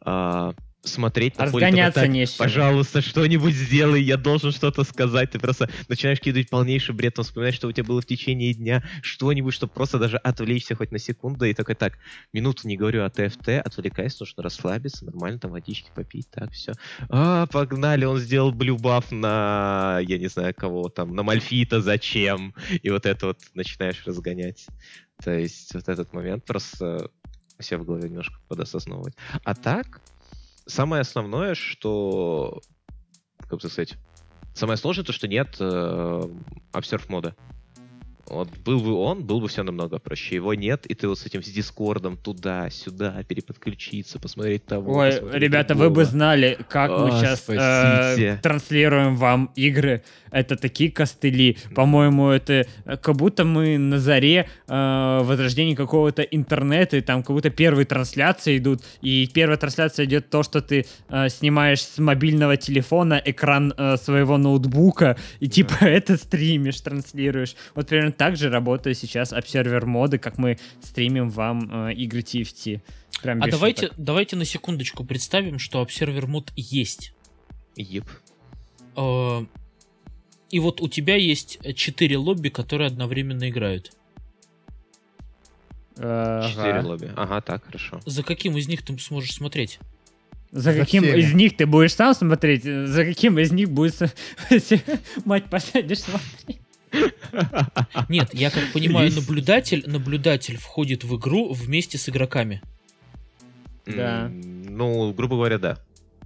а, смотреть на поле, Разгоняться с чем. пожалуйста, что-нибудь сделай, я должен что-то сказать. Ты просто начинаешь кидать полнейший бред, там вспоминать, что у тебя было в течение дня, что-нибудь, чтобы просто даже отвлечься хоть на секунду, и такой, так, минуту не говорю о ТФТ, отвлекайся, нужно расслабиться, нормально там водички попить, так, все. А, погнали, он сделал блюбаф на, я не знаю кого там, на Мальфита, зачем? И вот это вот начинаешь разгонять. То есть вот этот момент просто себя в голове немножко подосознавать. А так, самое основное, что... Как сказать? Самое сложное, то, что нет э, observe мода. Вот был бы он, был бы все намного проще. Его нет, и ты вот с этим с Дискордом туда-сюда переподключиться, посмотреть того. Ой, посмотреть ребята, вы бы другого. знали, как мы А, сейчас спасите. транслируем вам игры. Это такие костыли. По-моему, это э, как будто мы на заре э, возрождения какого-то интернета, и там как будто первые трансляции идут, и первая трансляция идет то, что ты э, снимаешь с мобильного телефона экран э, своего ноутбука, и типа это стримишь, транслируешь. Вот примерно так же работает сейчас обсервер моды, как мы стримим вам э, игры TFT. Прям А давайте, шуток. давайте на секундочку представим, что обсервер мод есть. Еп. Э, И вот у тебя есть четыре лобби, которые одновременно играют. Четыре ага. лобби. Ага, так, хорошо. За каким из них ты сможешь смотреть? За За каким всеми. из них ты будешь сам смотреть? За каким из них будет с- мать посадишь смотреть? Нет, я как понимаю, наблюдатель, наблюдатель входит в игру вместе с игроками. Да. Ну, грубо говоря, да.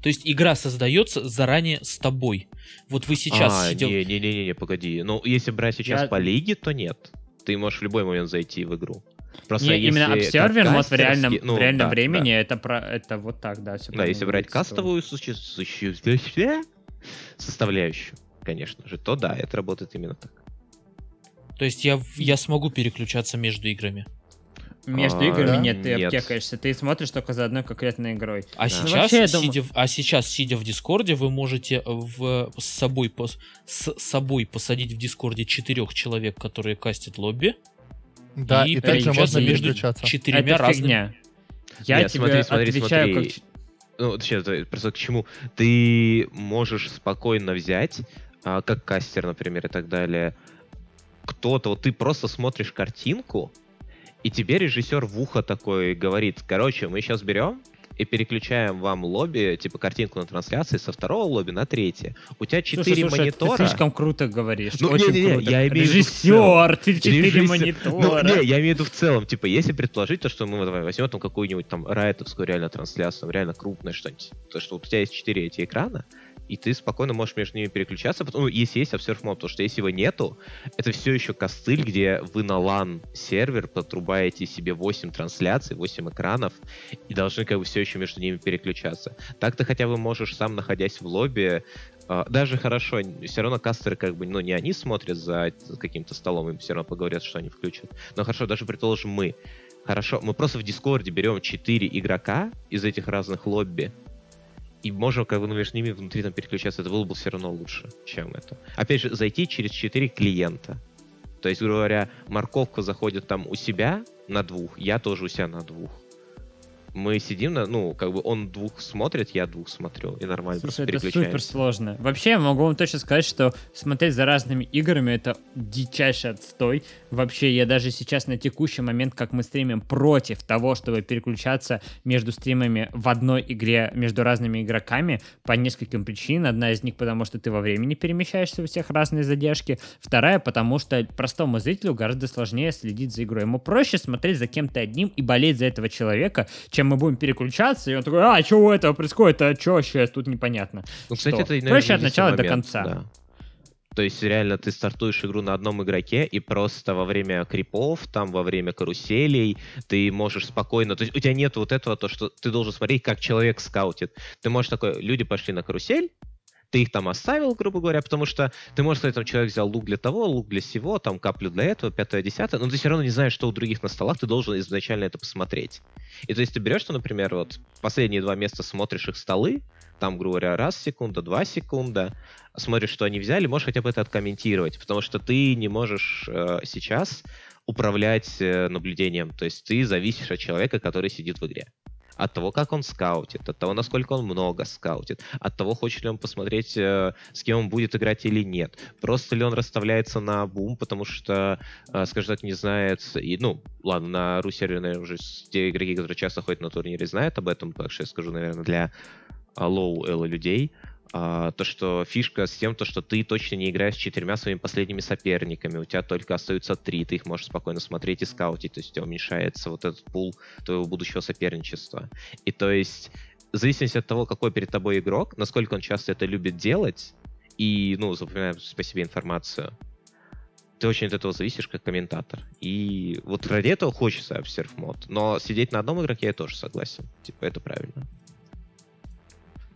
То есть игра создается заранее с тобой. Вот вы сейчас а, сидел- не, не, не, не, не, погоди. Ну, если брать сейчас Я- по лиге, то нет. Ты можешь в любой момент зайти в игру. Просто Не, именно обсервер мод в реальном, ну, в реальном да, времени это про это вот так, да. всё Да, да если брать кастовую суще- суще- составляющую, конечно же, то да, это работает именно так. То есть я, я смогу переключаться между играми. Между А, играми да? нет, ты Нет. обтекаешься, ты смотришь только за одной конкретной игрой. А Да. сейчас, Ну, вообще, думаю- сидя в, а сейчас, сидя в Дискорде, вы можете в, с, собой, пос- с собой посадить в Дискорде четырех человек, которые кастят лобби, Да, и и, также можно между переключаться. четырьмя это разными. фигня. Я Нет, тебе смотри, смотри, отвечаю смотри. как... Ну, сейчас, просто к чему? Ты можешь спокойно взять, а, как кастер, например, и так далее, кто-то, вот ты просто смотришь картинку, и тебе режиссер в ухо такой говорит, короче, мы сейчас берем и переключаем вам лобби, типа картинку на трансляции со второго лобби на третье. У тебя четыре монитора. Ты слишком круто говоришь. Ну, очень не-не-не, круто. я имею Режиссер, ты четыре Режиссер- монитора. Ну, не, я имею в виду в целом, типа, если предположить то, что мы давай возьмем там какую-нибудь там райтовскую реально трансляцию, реально крупное что-нибудь, то, что вот у тебя есть четыре эти экрана, и ты спокойно можешь между ними переключаться, потому, ну, если есть Observe Mode, потому что если его нету, это все еще костыль, где вы на LAN сервер подрубаете себе 8 трансляций, 8 экранов, и должны как бы все еще между ними переключаться. Так ты хотя бы можешь сам, находясь в лобби, а, даже хорошо, все равно кастеры как бы, ну, не они смотрят за каким-то столом, им все равно поговорят, что они включат. Но хорошо, даже предположим мы. Хорошо, мы просто в Дискорде берем 4 игрока из этих разных лобби, и можем как бы ну, между ними внутри там переключаться. Это было бы все равно лучше, чем это. Опять же, зайти через 4 клиента. То есть, грубо говоря, морковка заходит там у себя на двух, я тоже у себя на двух. Мы сидим на, ну, как бы он двух смотрит, я двух смотрю, и нормально Слушай, просто это супер сложно. Вообще, я могу вам точно сказать, что смотреть за разными играми это дичайший отстой. Вообще, я даже сейчас на текущий момент, как мы стримим, против того, чтобы переключаться между стримами в одной игре между разными игроками по нескольким причинам. Одна из них, потому что ты во времени перемещаешься, у всех разные задержки. Вторая, потому что простому зрителю гораздо сложнее следить за игрой. Ему проще смотреть за кем-то одним и болеть за этого человека, чем мы будем переключаться, и он такой, а, что у этого происходит, а что сейчас тут непонятно. Ну, кстати, Что? это, наверное, Проще от начала до момент, конца. да. То есть реально ты стартуешь игру на одном игроке, и просто во время крипов, там во время каруселей, ты можешь спокойно... То есть у тебя нет вот этого, то, что ты должен смотреть, как человек скаутит. Ты можешь такой, люди пошли на карусель, ты их там оставил, грубо говоря, потому что ты можешь сказать, там человек взял лук для того, лук для сего, там каплю для этого, пятое, десятое, но ты все равно не знаешь, что у других на столах, ты должен изначально это посмотреть. И то есть ты берешь, что, например, вот последние два места смотришь их столы, там, грубо говоря, раз секунда, два секунда, смотришь, что они взяли, можешь хотя бы это откомментировать, потому что ты не можешь э, сейчас управлять э, наблюдением, то есть ты зависишь от человека, который сидит в игре. От того, как он скаутит, от того, насколько он много скаутит, от того, хочет ли он посмотреть, э, с кем он будет играть или нет. Просто ли он расставляется на бум, потому что, э, скажем так, не знает, и, ну, ладно, на ру-сервере, наверное, уже те игроки, которые часто ходят на турнире, знают об этом, так что я скажу, наверное, для лоу-элла людей, то, что фишка с тем, то, что ты точно не играешь с четырьмя своими последними соперниками, у тебя только остаются три, ты их можешь спокойно смотреть и скаутить, то есть у тебя уменьшается вот этот пул твоего будущего соперничества. И то есть, в зависимости от того, какой перед тобой игрок, насколько он часто это любит делать, и, ну, запоминаем по себе информацию, ты очень от этого зависишь как комментатор. И вот ради этого хочется observe mode. Но сидеть на одном игроке я тоже согласен. Типа, это правильно.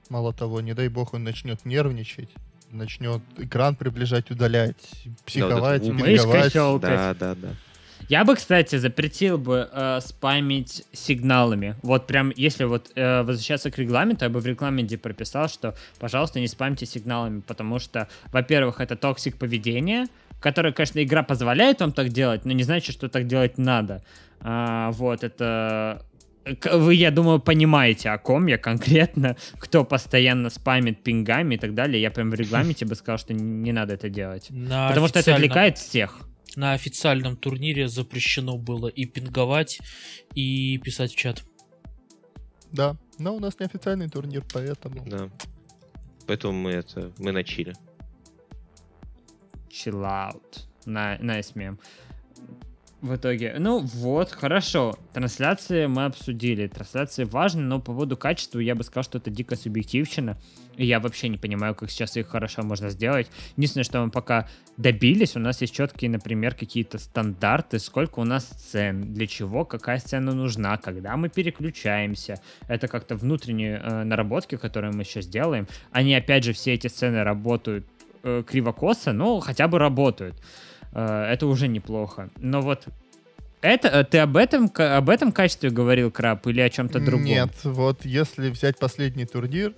Мало того, не дай бог он начнет нервничать, начнет экран приближать, удалять, психовать, да, вот пинговать. Да, да, да. Я бы, кстати, запретил бы э, спамить сигналами. Вот прям, если вот э, возвращаться к регламенту, я бы в регламенте прописал, что, пожалуйста, не спамьте сигналами, потому что, во-первых, это toxic поведения, которое, конечно, игра позволяет вам так делать, но не значит, что так делать надо. А, вот, это вы, я думаю, понимаете, о ком я конкретно, кто постоянно спамит пингами и так далее. Я прям в регламенте бы сказал, что не надо это делать. На потому что это отвлекает всех. На официальном турнире запрещено было и пинговать, и писать в чат. Да, но у нас неофициальный турнир, поэтому... Да. Поэтому мы это, мы на чили. Chill out. На, nice мем в итоге. Ну вот, хорошо. Трансляции мы обсудили. Трансляции важны, но по поводу качества я бы сказал, что это дико субъективщина. И я вообще не понимаю, как сейчас их хорошо можно сделать. Единственное, что мы пока добились, у нас есть четкие, например, какие-то стандарты, сколько у нас сцен, для чего какая сцена нужна, когда мы переключаемся. Это как-то внутренние э, наработки, которые мы сейчас делаем. Они, опять же, все эти сцены работают э, криво-косо, но хотя бы работают. Э, это уже неплохо. Но вот это, э, ты об этом, об этом качестве говорил, Краб, или о чем-то другом? Нет, вот если взять последний турнир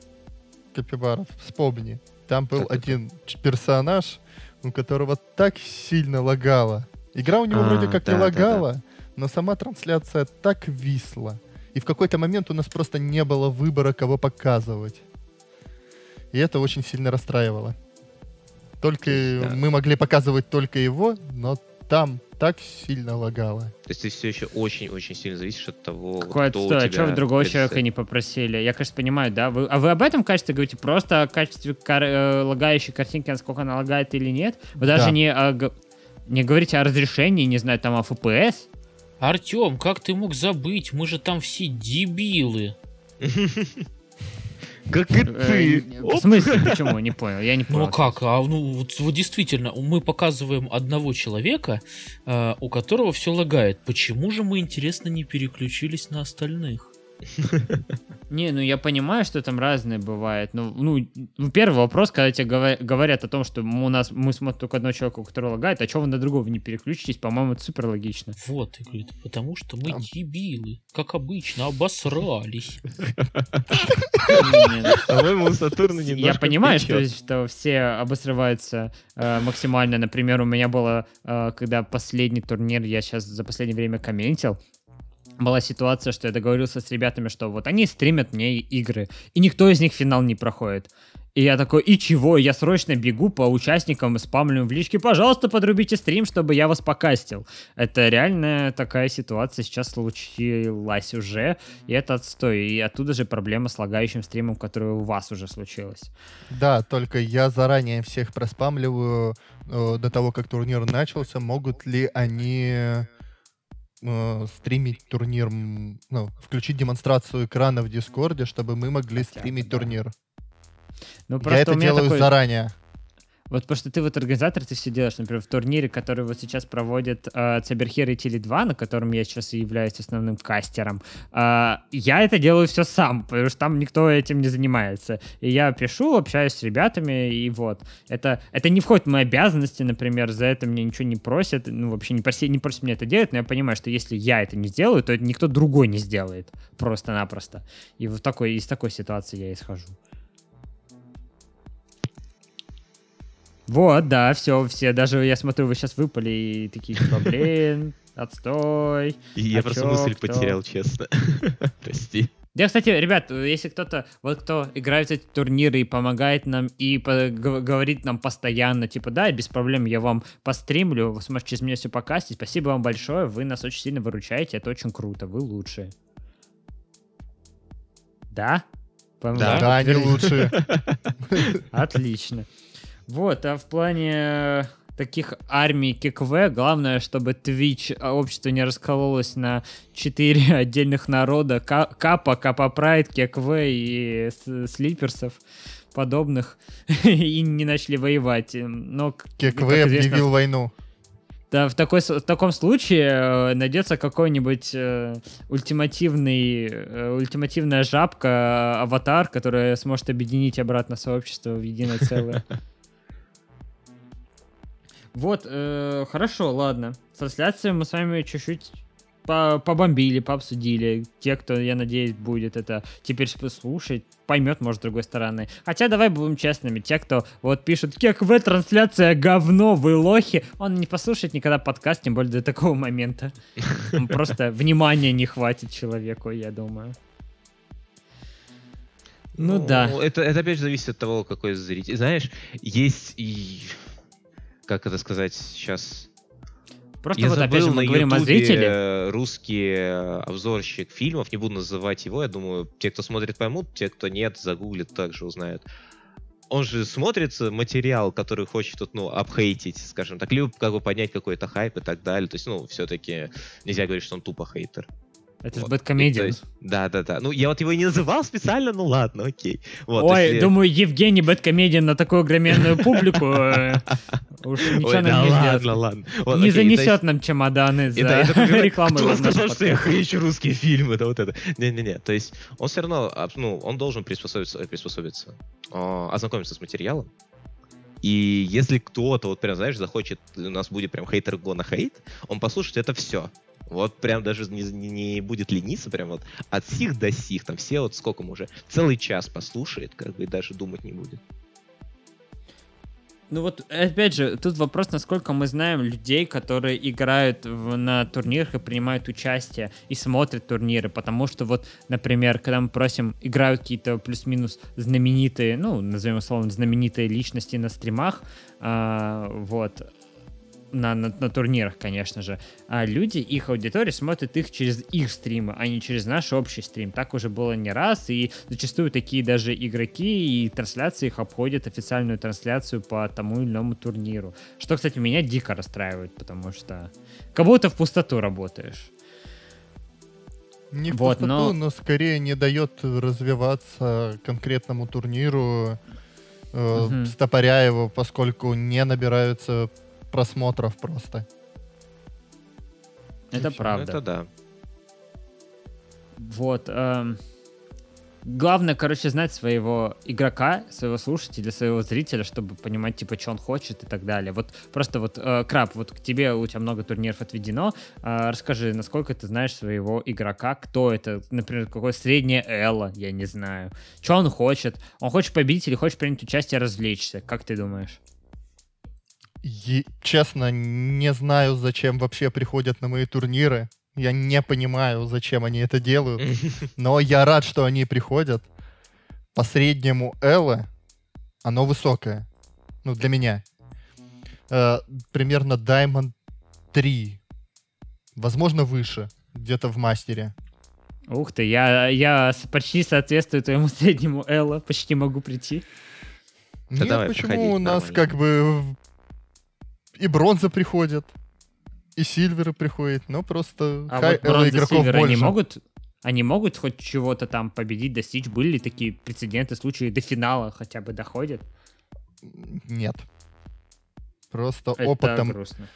Капибаров, вспомни, там был так, один это... персонаж, у которого так сильно лагало. Игра у него а, вроде как да, не лагала, да, да. но сама трансляция так висла. И в какой-то момент у нас просто не было выбора, кого показывать. И это очень сильно расстраивало. Только да. мы могли показывать только его, но там так сильно лагало. То есть ты все еще очень-очень сильно зависишь от того, Какой кто отстой, у тебя... Что вы другого человека не попросили? Я, конечно, понимаю, да? Вы, а вы об этом качестве говорите? Просто о качестве кар... э, лагающей картинки, насколько она лагает или нет? Вы да. даже не, о, не говорите о разрешении, не знаю, там о FPS? Артем, как ты мог забыть? Мы же там все дебилы. Как и ты. Э, в смысле, почему? Не понял, я не понял. Ну как, а ну вот, вот действительно, мы показываем одного человека, э, у которого все лагает. Почему же мы, интересно, не переключились на остальных? Не, ну я понимаю, что там разные бывает. Ну, ну, первый вопрос, когда тебе говорят о том, что у нас мы смотрим только одного человека, который лагает, а что вы на другого не переключитесь, по-моему, это супер логично. Вот, и говорит, потому что мы дебилы, как обычно, обосрались. По-моему, у Сатурна немножко Я понимаю, что все обосрываются э, максимально. Например, у меня было, э, когда последний турнир, я сейчас за последнее время комментил, была ситуация, что я договорился с ребятами, что вот они стримят мне игры, и никто из них финал не проходит. И я такой, и чего? Я срочно бегу по участникам спамлю в личке, пожалуйста, подрубите стрим, чтобы я вас покастил. Это реальная такая ситуация сейчас случилась уже, и это отстой. И оттуда же проблема с лагающим стримом, которая у вас уже случилась. Да, только я заранее всех проспамливаю э, до того, как турнир начался, могут ли они э, стримить турнир, ну, включить демонстрацию экрана в Дискорде, чтобы мы могли Хотя стримить да. турнир. Ну, Я это делаю такой... заранее. Вот потому что ты вот организатор, ты все делаешь, например, в турнире, который вот сейчас проводит э, Cyberhero Теле 2, на котором я сейчас и являюсь основным кастером, э, я это делаю все сам, потому что там никто этим не занимается. И я пишу, общаюсь с ребятами, и вот. Это, это не входит в мои обязанности, например, за это мне ничего не просят, ну, вообще не, проси, не просят меня это делать, но я понимаю, что если я это не сделаю, то это никто другой не сделает, просто-напросто. И вот такой, из такой ситуации я исхожу. Вот, да, все, все, даже я смотрю, вы сейчас выпали и такие, типа, блин, отстой. И я просто мысль потерял, честно. Прости. Да, кстати, ребят, если кто-то, вот кто играет в эти турниры и помогает нам, и по- говорит нам постоянно, типа, да, без проблем я вам постримлю, вы сможете через меня все покастить, спасибо вам большое, вы нас очень сильно выручаете, это очень круто, вы лучшие. Да? Да. Да, они лучшие. Отлично. Вот, а в плане э, таких армий ККВ, главное, чтобы Twitch а, общество не раскололось на четыре отдельных народа. Ка- Капа, Капа Прайд, ККВ и Слиперсов подобных и не начали воевать. Но, ККВ объявил войну. да, в, такой, в таком случае э, найдется какой-нибудь э, ультимативный, э, ультимативная жабка, э, аватар, которая сможет объединить обратно сообщество в единое целое. Вот, э, хорошо, ладно. С трансляцией мы с вами чуть-чуть по- побомбили, пообсудили. Те, кто, я надеюсь, будет это теперь слушать, поймет, может, с другой стороны. Хотя давай будем честными. Те, кто вот пишут, как в трансляция говно, вы лохи, он не послушает никогда подкаст, тем более до такого момента. Просто внимания не хватит человеку, я думаю. Ну да. Это, это опять же зависит от того, какой зритель. Знаешь, есть и... Как это сказать сейчас? Просто Я вот опять же забыл мы на говорим о Ютубе, зрителе. русский обзорщик фильмов, не буду называть его, я думаю, те, кто смотрит, поймут, те, кто нет, загуглят, также узнают. Он же смотрится материал, который хочет тут, ну, обхейтить, скажем так, либо как бы поднять какой-то хайп и так далее. То есть, ну, все-таки нельзя говорить, что он тупо хейтер. Это же Вот. То Бэткомедиан. есть- Да, да, да. Ну, я вот его и не называл специально, ну ладно, окей. Вот, Ой, если- думаю, Евгений Бэткомедиан на такую огроменную публику э, уж ничего нам не ладно, ладно. Не занесет нам чемоданы за рекламу. Кто сказал, что я хейчу русские фильмы? Да вот это. Не-не-не. То есть он все равно, аб- ну, он должен приспособиться, приспособиться, а, ознакомиться с материалом. И если кто-то, вот прям, знаешь, захочет, у нас будет прям хейтер гона хейт, он послушает это все. Вот прям даже не, не- будет лениться, прям вот от сих до сих, там все вот сколько мы уже, целый час послушает, как бы и даже думать не будет. Ну вот, опять же, тут вопрос, насколько мы знаем людей, которые играют в- на турнирах и принимают участие и смотрят турниры, потому что вот, например, когда мы просим, играют какие-то плюс-минус знаменитые, ну, назовем условно, знаменитые личности на стримах, а, вот, на, на, на турнирах, конечно же, а люди, их аудитория смотрит их через их стримы, а не через наш общий стрим. Так уже было не раз, и зачастую такие даже игроки и трансляции их обходят официальную трансляцию по тому или иному турниру. Что, кстати, меня дико расстраивает, потому что как будто в пустоту работаешь. Не в Вот, пустоту, но- но... скорее не дает развиваться конкретному турниру, э, Мгм. стопоря его, поскольку не набираются просмотров просто. Это правда. Это да. Вот. эм, Главное, короче, знать своего игрока, своего слушателя, своего зрителя, чтобы понимать, типа, что он хочет и так далее. Вот просто вот, э, Краб, вот к тебе, у тебя много турниров отведено. А, расскажи, насколько ты знаешь своего игрока, кто это, например, какое среднее Элла, я не знаю. Что он хочет? Он хочет победить или хочет принять участие, развлечься? Как ты думаешь? И, честно, не знаю, зачем вообще приходят на мои турниры. Я не понимаю, зачем они это делают. Но я рад, что они приходят. По среднему Элла оно высокое. Ну, для меня. Э, примерно Diamond 3. Возможно, выше. Где-то в мастере. Ух ты, я, я почти соответствую твоему среднему Элла, почти могу прийти. Да Нет, давай, почему у нас нормально. как бы и бронза приходит, и сильверы приходит, но просто А хай- вот бронза, игроков сильвер, они больше. могут, они могут хоть чего-то там победить, достичь? Были ли такие прецеденты, случаи до финала хотя бы доходят? Нет. Просто Это опытом. грустно.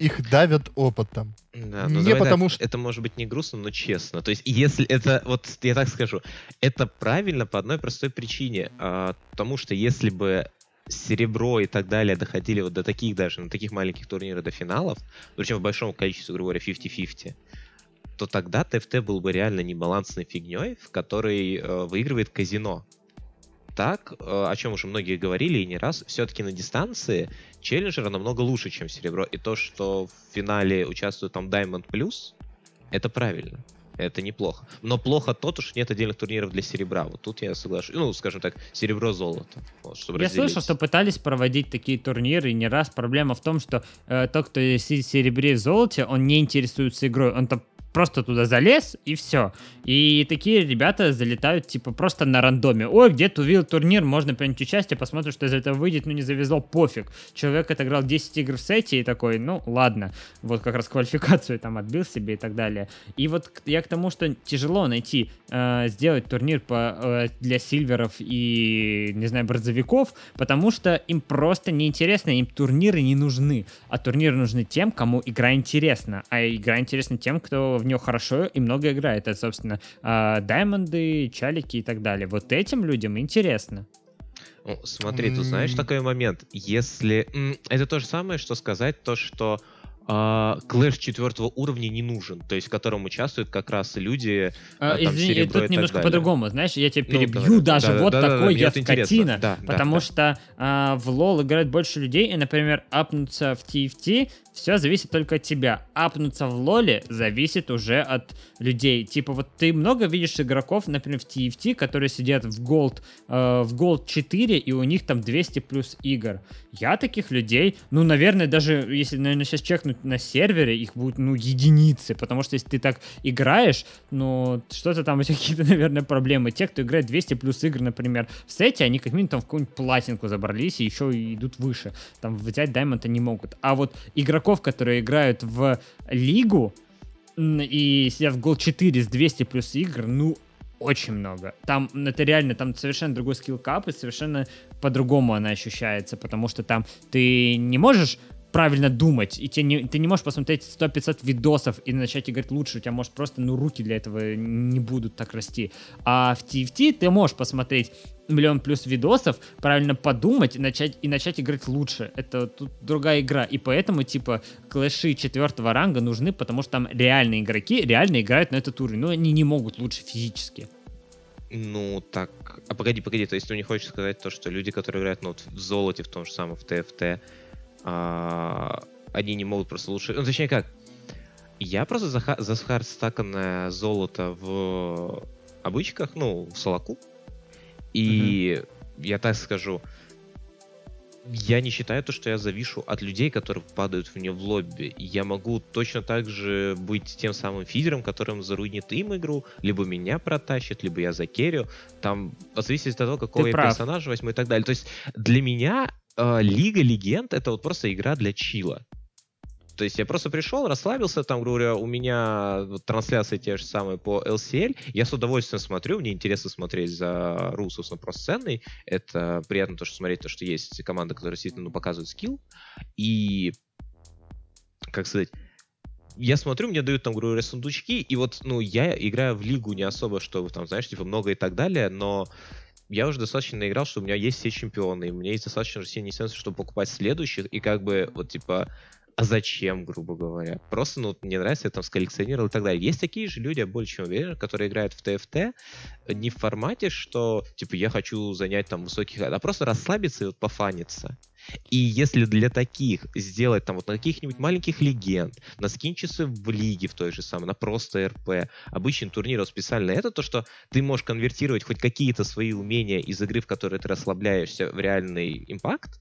Их давят опытом. Да, ну Не потому так, что- это может быть не грустно, но честно. То есть, если это, вот я так скажу, это правильно по одной простой причине. а, потому что если бы серебро и так далее доходили вот до таких даже, на таких маленьких турнирах до финалов, причем в большом количестве, грубо говоря, 50-50, то тогда ТФТ был бы реально небалансной фигней, в которой э, выигрывает казино. Так, э, о чем уже многие говорили и не раз, все-таки на дистанции челленджера намного лучше, чем серебро. И то, что в финале участвует там Diamond Plus, это правильно. Это неплохо. Но плохо то, что нет отдельных турниров для серебра. Вот тут я соглашусь. Ну, скажем так, серебро-золото. Вот, я разделить. слышал, что пытались проводить такие турниры не раз. Проблема в том, что э, тот, кто сидит в серебре и золоте, он не интересуется игрой. Он там просто туда залез, и все. И такие ребята залетают, типа, просто на рандоме. Ой, где-то увидел турнир, можно принять участие, посмотрим, что из этого выйдет, ну не завезло, пофиг. Человек отыграл 10 игр в сете и такой, ну ладно, вот как раз квалификацию там отбил себе и так далее. И вот я к тому, что тяжело найти, э, сделать турнир по, э, для сильверов и, не знаю, бронзовиков, потому что им просто неинтересно, им турниры не нужны. А турниры нужны тем, кому игра интересна. А игра интересна тем, кто в нее хорошо и много играет. Это, собственно, а, даймонды, чалики и так далее. Вот этим людям интересно. Ну, смотри, тут знаешь такой момент. Если... Это то же самое, что сказать то, что Clash четвертого уровня не нужен, то есть в котором участвуют как раз люди. А, там, извини, тут немножко по-другому, знаешь, я тебя ну, перебью ну, даже, да, вот да, такой да, я скотина, да, потому да, что а, в лол играет больше людей, и, например, апнуться в TFT все зависит только от тебя. Апнуться в лоле зависит уже от людей. Типа вот ты много видишь игроков, например, в TFT, которые сидят в Gold, э, в Gold 4, и у них там 200 плюс игр. Я таких людей, ну, наверное, даже если, наверное, сейчас чекнуть на сервере, их будет, ну, единицы, потому что если ты так играешь, ну, что-то там у тебя какие-то, наверное, проблемы. Те, кто играет 200 плюс игр, например, в сете, они как минимум там в какую-нибудь платинку забрались и еще идут выше. Там взять даймонда не могут. А вот игрок игроков, которые играют в лигу и сидят в гол 4 с 200 плюс игр, ну, очень много. Там это реально, там совершенно другой скилл кап, и совершенно по-другому она ощущается, потому что там ты не можешь правильно думать, и тебе не, ты не можешь посмотреть 100-500 видосов и начать играть лучше, у тебя, может, просто, ну, руки для этого не будут так расти. А в TFT ты можешь посмотреть миллион плюс видосов, правильно подумать и начать, и начать играть лучше. Это тут другая игра. И поэтому, типа, клэши четвертого ранга нужны, потому что там реальные игроки реально играют на этот уровень. Но они не могут лучше физически. Ну, так... А погоди, погоди, то есть ты не хочешь сказать то, что люди, которые играют ну, вот в золоте, в том же самом, в ТФТ, а, они не могут просто лучше... Ну, точнее как, я просто за, за хардстаканное золото в обычках, ну, в солоку, и mm-hmm. я так скажу, я не считаю то, что я завишу от людей, которые падают в нее в лобби. Я могу точно так же быть тем самым физером, которым заруинит им игру, либо меня протащит, либо я закерю. Там, зависит от того, какого Ты я прав. персонажа возьму и так далее. То есть для меня Лига Легенд это вот просто игра для чила. То есть я просто пришел, расслабился, там, говоря, у меня трансляции те же самые по LCL, я с удовольствием смотрю, мне интересно смотреть за Русус на просценной, это приятно то, что смотреть то, что есть команда, которая действительно ну, показывает скилл, и, как сказать, я смотрю, мне дают там, говоря, сундучки, и вот, ну, я играю в лигу не особо, чтобы там, знаешь, типа много и так далее, но я уже достаточно наиграл, что у меня есть все чемпионы, и у меня есть достаточно сильный сенс, чтобы покупать следующих, и как бы, вот, типа, а зачем, грубо говоря? Просто, ну, мне нравится, я там сколлекционировал и так далее. Есть такие же люди, я более чем уверен, которые играют в ТФТ не в формате, что, типа, я хочу занять там высоких, а просто расслабиться и вот пофаниться. И если для таких сделать там вот на каких-нибудь маленьких легенд, на скинчесы в лиге в той же самой, на просто РП, обычный турнир специально это, то, что ты можешь конвертировать хоть какие-то свои умения из игры, в которой ты расслабляешься, в реальный импакт,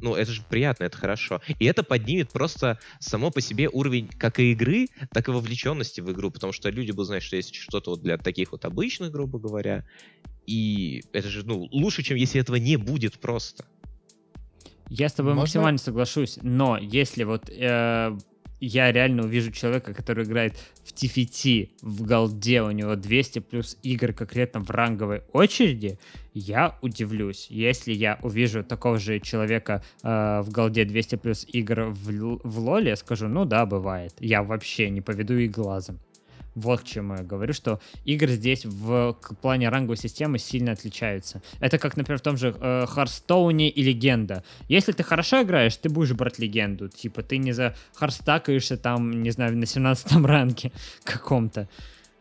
ну, это же приятно, это хорошо. И это поднимет просто само по себе уровень как и игры, так и вовлеченности в игру, потому что люди будут знать, что есть что-то вот для таких вот обычных, грубо говоря. И это же, ну, лучше, чем если этого не будет просто. Я с тобой Можно? максимально соглашусь, но если вот э, я реально увижу человека, который играет в TFT, в голде, у него 200 плюс игр конкретно в ранговой очереди, я удивлюсь. Если я увижу такого же человека э, в голде 200 плюс игр в, в лоле, я скажу, ну да, бывает. Я вообще не поведу и глазом. Вот к чему я говорю, что игры здесь в плане ранговой системы сильно отличаются. Это как, например, в том же э, и Легенда. Если ты хорошо играешь, ты будешь брать Легенду. Типа ты не за харстакаешься там, не знаю, на 17 ранке каком-то.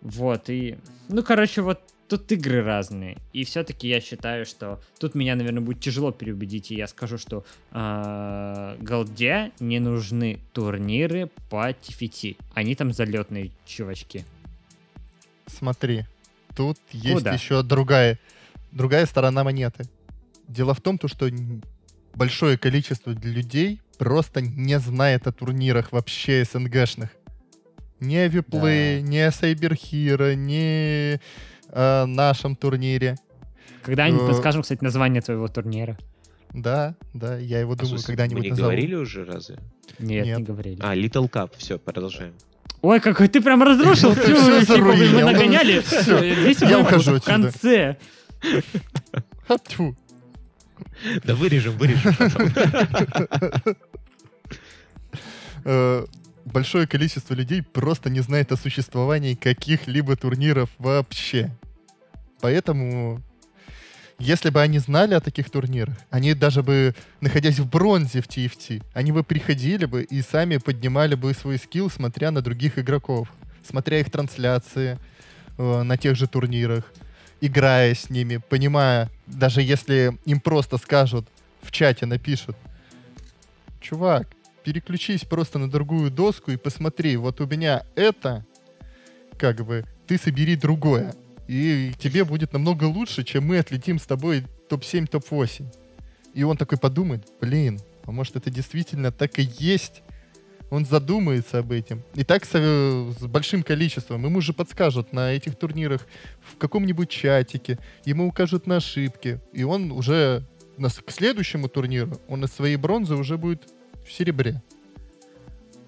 Вот, и... Ну, короче, вот тут игры разные. И все-таки я считаю, что тут меня, наверное, будет тяжело переубедить, и я скажу, что э, Голде не нужны турниры по TFT. Они там залетные чувачки. смотри, тут есть Куда? еще другая, другая сторона монеты. Дело в том, то, что большое количество людей просто не знает о турнирах вообще СНГшных. Ни о Виплее, ни о Сайберхиро, ни о нашем турнире. Когда-нибудь Э, подскажем, кстати, название твоего турнира. Да, да, я его А, думаю, когда-нибудь Мы не назову. говорили уже разве? Нет, Нет. не говорили. А, Little Cup, все, продолжаем. Ой, какой ты прям разрушил всю типа, мы Ну, нагоняли всё, весь я ухожу в конце. Да вырежем, вырежем. Э, большое количество людей просто не знает о существовании каких-либо турниров вообще. Поэтому, если бы они знали о таких турнирах, они даже бы, находясь в бронзе в TFT, они бы приходили бы и сами поднимали бы свой скилл, смотря на других игроков, смотря их трансляции э, на тех же турнирах, играя с ними, понимая, даже если им просто скажут, в чате напишут, чувак, переключись просто на другую доску и посмотри, вот у меня это, как бы, ты собери другое. И тебе будет намного лучше, чем мы отлетим с тобой топ-7, топ-8. И он такой подумает, блин, а может это действительно так и есть? Он задумается об этом. И так с, с большим количеством. Ему же подскажут на этих турнирах в каком-нибудь чатике, ему укажут на ошибки. И он уже на к следующему турниру, он из своей бронзы уже будет в серебре.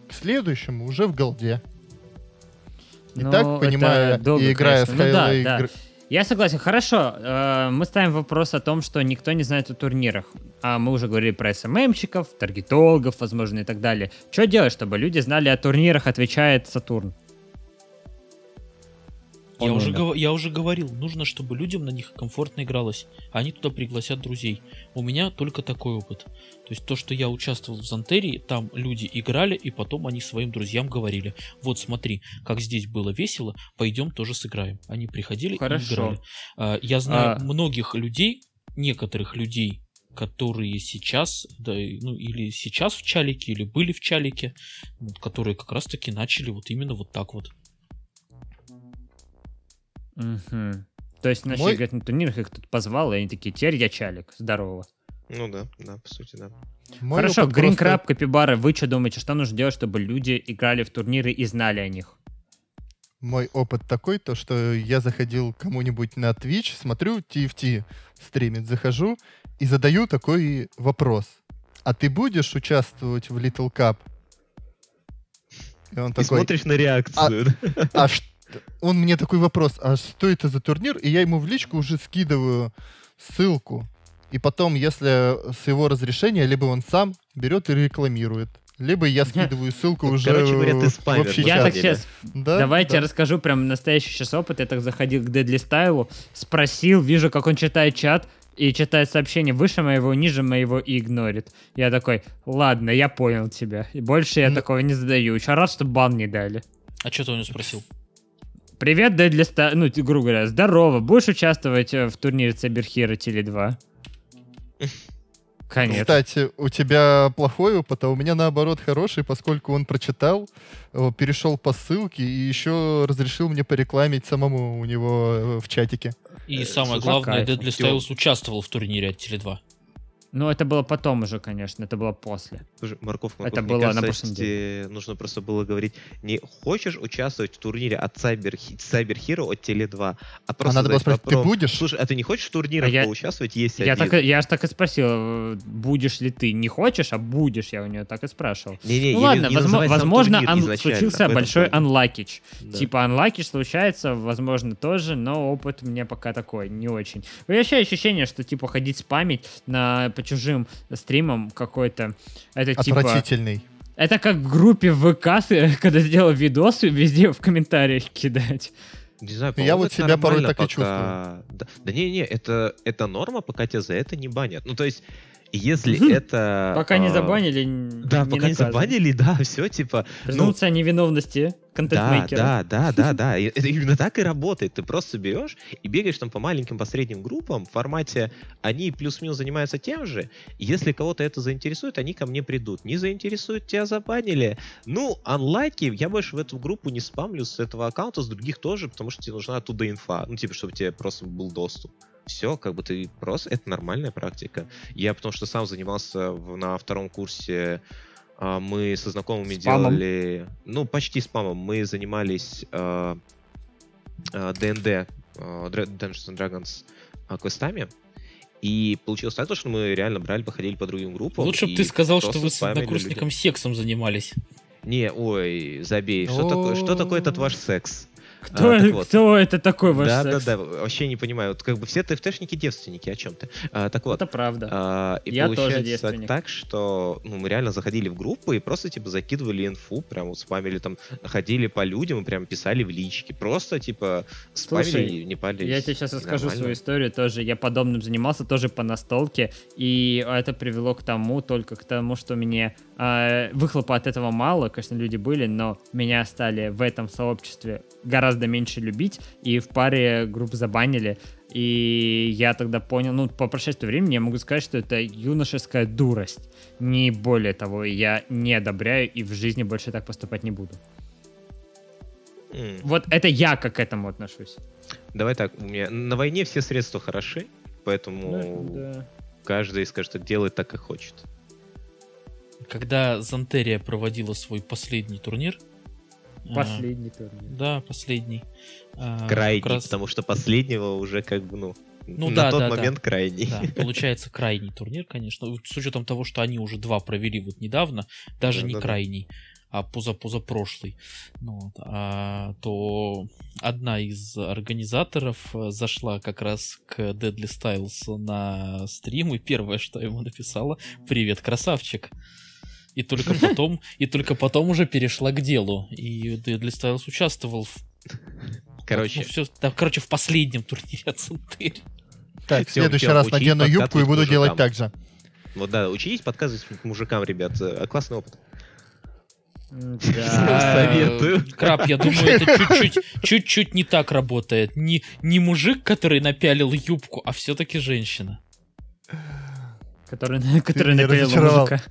К следующему уже в голде. И Ну, так, долго, и играя конечно. с Ну да, хайлой да. игр- Я согласен. Хорошо, э, мы ставим вопрос о том, что никто не знает о турнирах. А мы уже говорили про СММщиков, таргетологов, возможно, и так далее. Что делать, чтобы люди знали о турнирах, отвечает Сатурн? Я уже, гов- я уже говорил, нужно, чтобы людям на них комфортно игралось. Они туда пригласят друзей. У меня только такой опыт. То есть то, что я участвовал в Зантерии, там люди играли, и потом они своим друзьям говорили, вот смотри, как здесь было весело, пойдем тоже сыграем. Они приходили и Хорошо. играли. А, Я знаю А- многих людей, некоторых людей, которые сейчас, да, и- ну или сейчас в чалике, или были в чалике, вот, которые как раз таки начали вот именно вот так вот. Мгм. То есть начали Мой- играть на турнирах, их тут позвал, и они такие, теперь я чалик, здорово. Ну да, да, по сути, да. Мой Хорошо, Green просто- Crab, Капибара, вы что думаете, что нужно делать, чтобы люди играли в турниры и знали о них? Мой опыт такой, то что я заходил кому-нибудь на Twitch, смотрю, TFT стримит, захожу и задаю такой вопрос. А ты будешь участвовать в Little Cup? И он Ты такой, смотришь на реакцию. да? а ш- он мне такой вопрос, а что это за турнир? И я ему в личку уже скидываю ссылку. И потом, если с его разрешения, либо он сам берет и рекламирует. Либо я скидываю ссылку уже короче говоря, ты в спамер, на Я так сейчас Да, Давайте да. расскажу прям настоящий сейчас опыт. Я так заходил к Дедли Стайлу, спросил, вижу, как он читает чат и читает сообщение выше моего, ниже моего и игнорит. Я такой, ладно, я понял тебя. И больше я Ну- такого не задаю. Еще раз, что бан не дали. А что ты у него спросил? Привет, Дедли Стайл. Ну, т- грубо говоря, здорово. Будешь участвовать э, в турнире Cyber Теле 2? Конец. Кстати, у тебя плохой опыт, а у меня наоборот хороший, поскольку он прочитал, э, перешел по ссылке и еще разрешил мне порекламить самому у него э, в чатике. И самое главное. Deadly Styles участвовал в турнире от Теле2. Ну, это было потом уже, конечно. Это было после. Слушай, морковка, Это морковка, мне было на кажется, прошлом тебе нужно просто было говорить, не хочешь участвовать в турнире от Cyber, Cyber Hero от Теле2, а просто надо было спросить, ты вопрос, будешь? Слушай, а ты не хочешь в турнирах А я- поучаствовать? Есть Я, один. так, и- я же так и спросил, будешь ли ты. Не хочешь, а будешь, я у нее так и спрашивал. Не-не, Ну я ладно, не возможно, турнир ан- случился большой анлакич. Да. Типа анлакич случается, возможно, тоже, но опыт мне пока такой, не очень. Вообще ощущение, что типа ходить спамить на, по чужим стримам какой-то, это типа... Отвратительный. Это как в группе ВК, когда сделал видосы, везде в комментариях кидать. Не знаю, Я вот себя порой так и пока- Да, да не-не, это, это норма, пока тебя за это не банят. Ну, то есть, Если это... Пока не а, забанили, н- Да, не пока не наказывают. забанили, да, все, типа, ну, Презумпция невиновности да, контент-мейкера. да, да, да, да. Это именно так и работает. Ты просто берешь и бегаешь там по маленьким, по средним группам в формате они плюс-минус занимаются тем же. Если кого-то это заинтересует, они ко мне придут. Не заинтересует, тебя забанили. Ну, анлайки, я больше в эту группу не спамлю с этого аккаунта, с других тоже, потому что тебе нужна оттуда инфа. Ну, типа, чтобы тебе просто был доступ. Все, как бы ты просто... Это нормальная практика. Я потому что сам занимался в- на втором курсе а, мы со знакомыми Спамом? делали, ну почти спамом. Мы занимались D&D, а, Dra- Dungeons and Dragons а, квестами. И получилось так, что мы реально брали, походили по другим группам. Лучше бы ты сказал, что вы с однокурсником сексом занимались. людей. Не, ой, забей. Что такое, что такое этот ваш секс? Кто, А, вот. кто это такой ваш да, секс? да, да, вообще не понимаю. Вот как бы все ТФТшники девственники, о чем ты? А, так вот, Это правда. а, и Я тоже девственник. так, что ну, мы реально заходили в группу и просто типа закидывали инфу, прям вот спамили там, ходили по людям и прям писали в личке. Просто типа спамили Слушай, и не палились. Я тебе сейчас расскажу нормально. свою историю тоже. Я подобным занимался тоже по настолке, и это привело к тому, только к тому, что мне э, выхлопа от этого мало, конечно, люди были, но меня стали в этом сообществе гораздо меньше любить, и в паре групп забанили. И я тогда понял, ну, по прошествии времени я могу сказать, что это юношеская дурость. Не более того, я не одобряю и в жизни больше так поступать не буду. М, Вот это я как к этому отношусь. Давай так, у меня на войне все средства хороши, поэтому Да. каждый скажет, что делает так, как хочет. Когда Зантерия проводила свой последний турнир... а, Последний турнир. Да, последний. а, Крайний, раз- потому что последнего уже как бы, ну, Ну на да, тот да, да. момент крайний. Да, получается крайний турнир, конечно. С учетом того, что они уже два провели вот недавно, даже не Да-да-да. крайний, а позапозапрошлый, ну, вот, а, то одна из организаторов э, зашла как раз к Deadly Styles на стрим, и первое, что ему написала, «Привет, красавчик!» И только потом, и только потом уже перешла к делу. И Deadly Styles участвовал в, Короче, ну, всё- да, короче, в последнем турнире от. Так, в следующий раз надену юбку и буду делать так же. вот да, учитесь подсказывать мужикам, ребят. э, Классный опыт. Да. Советую. Краб, я думаю, это чуть-чуть, чуть-чуть не так работает. Не, не мужик, который напялил юбку, а все-таки женщина. Который, который разочаровал. мужика.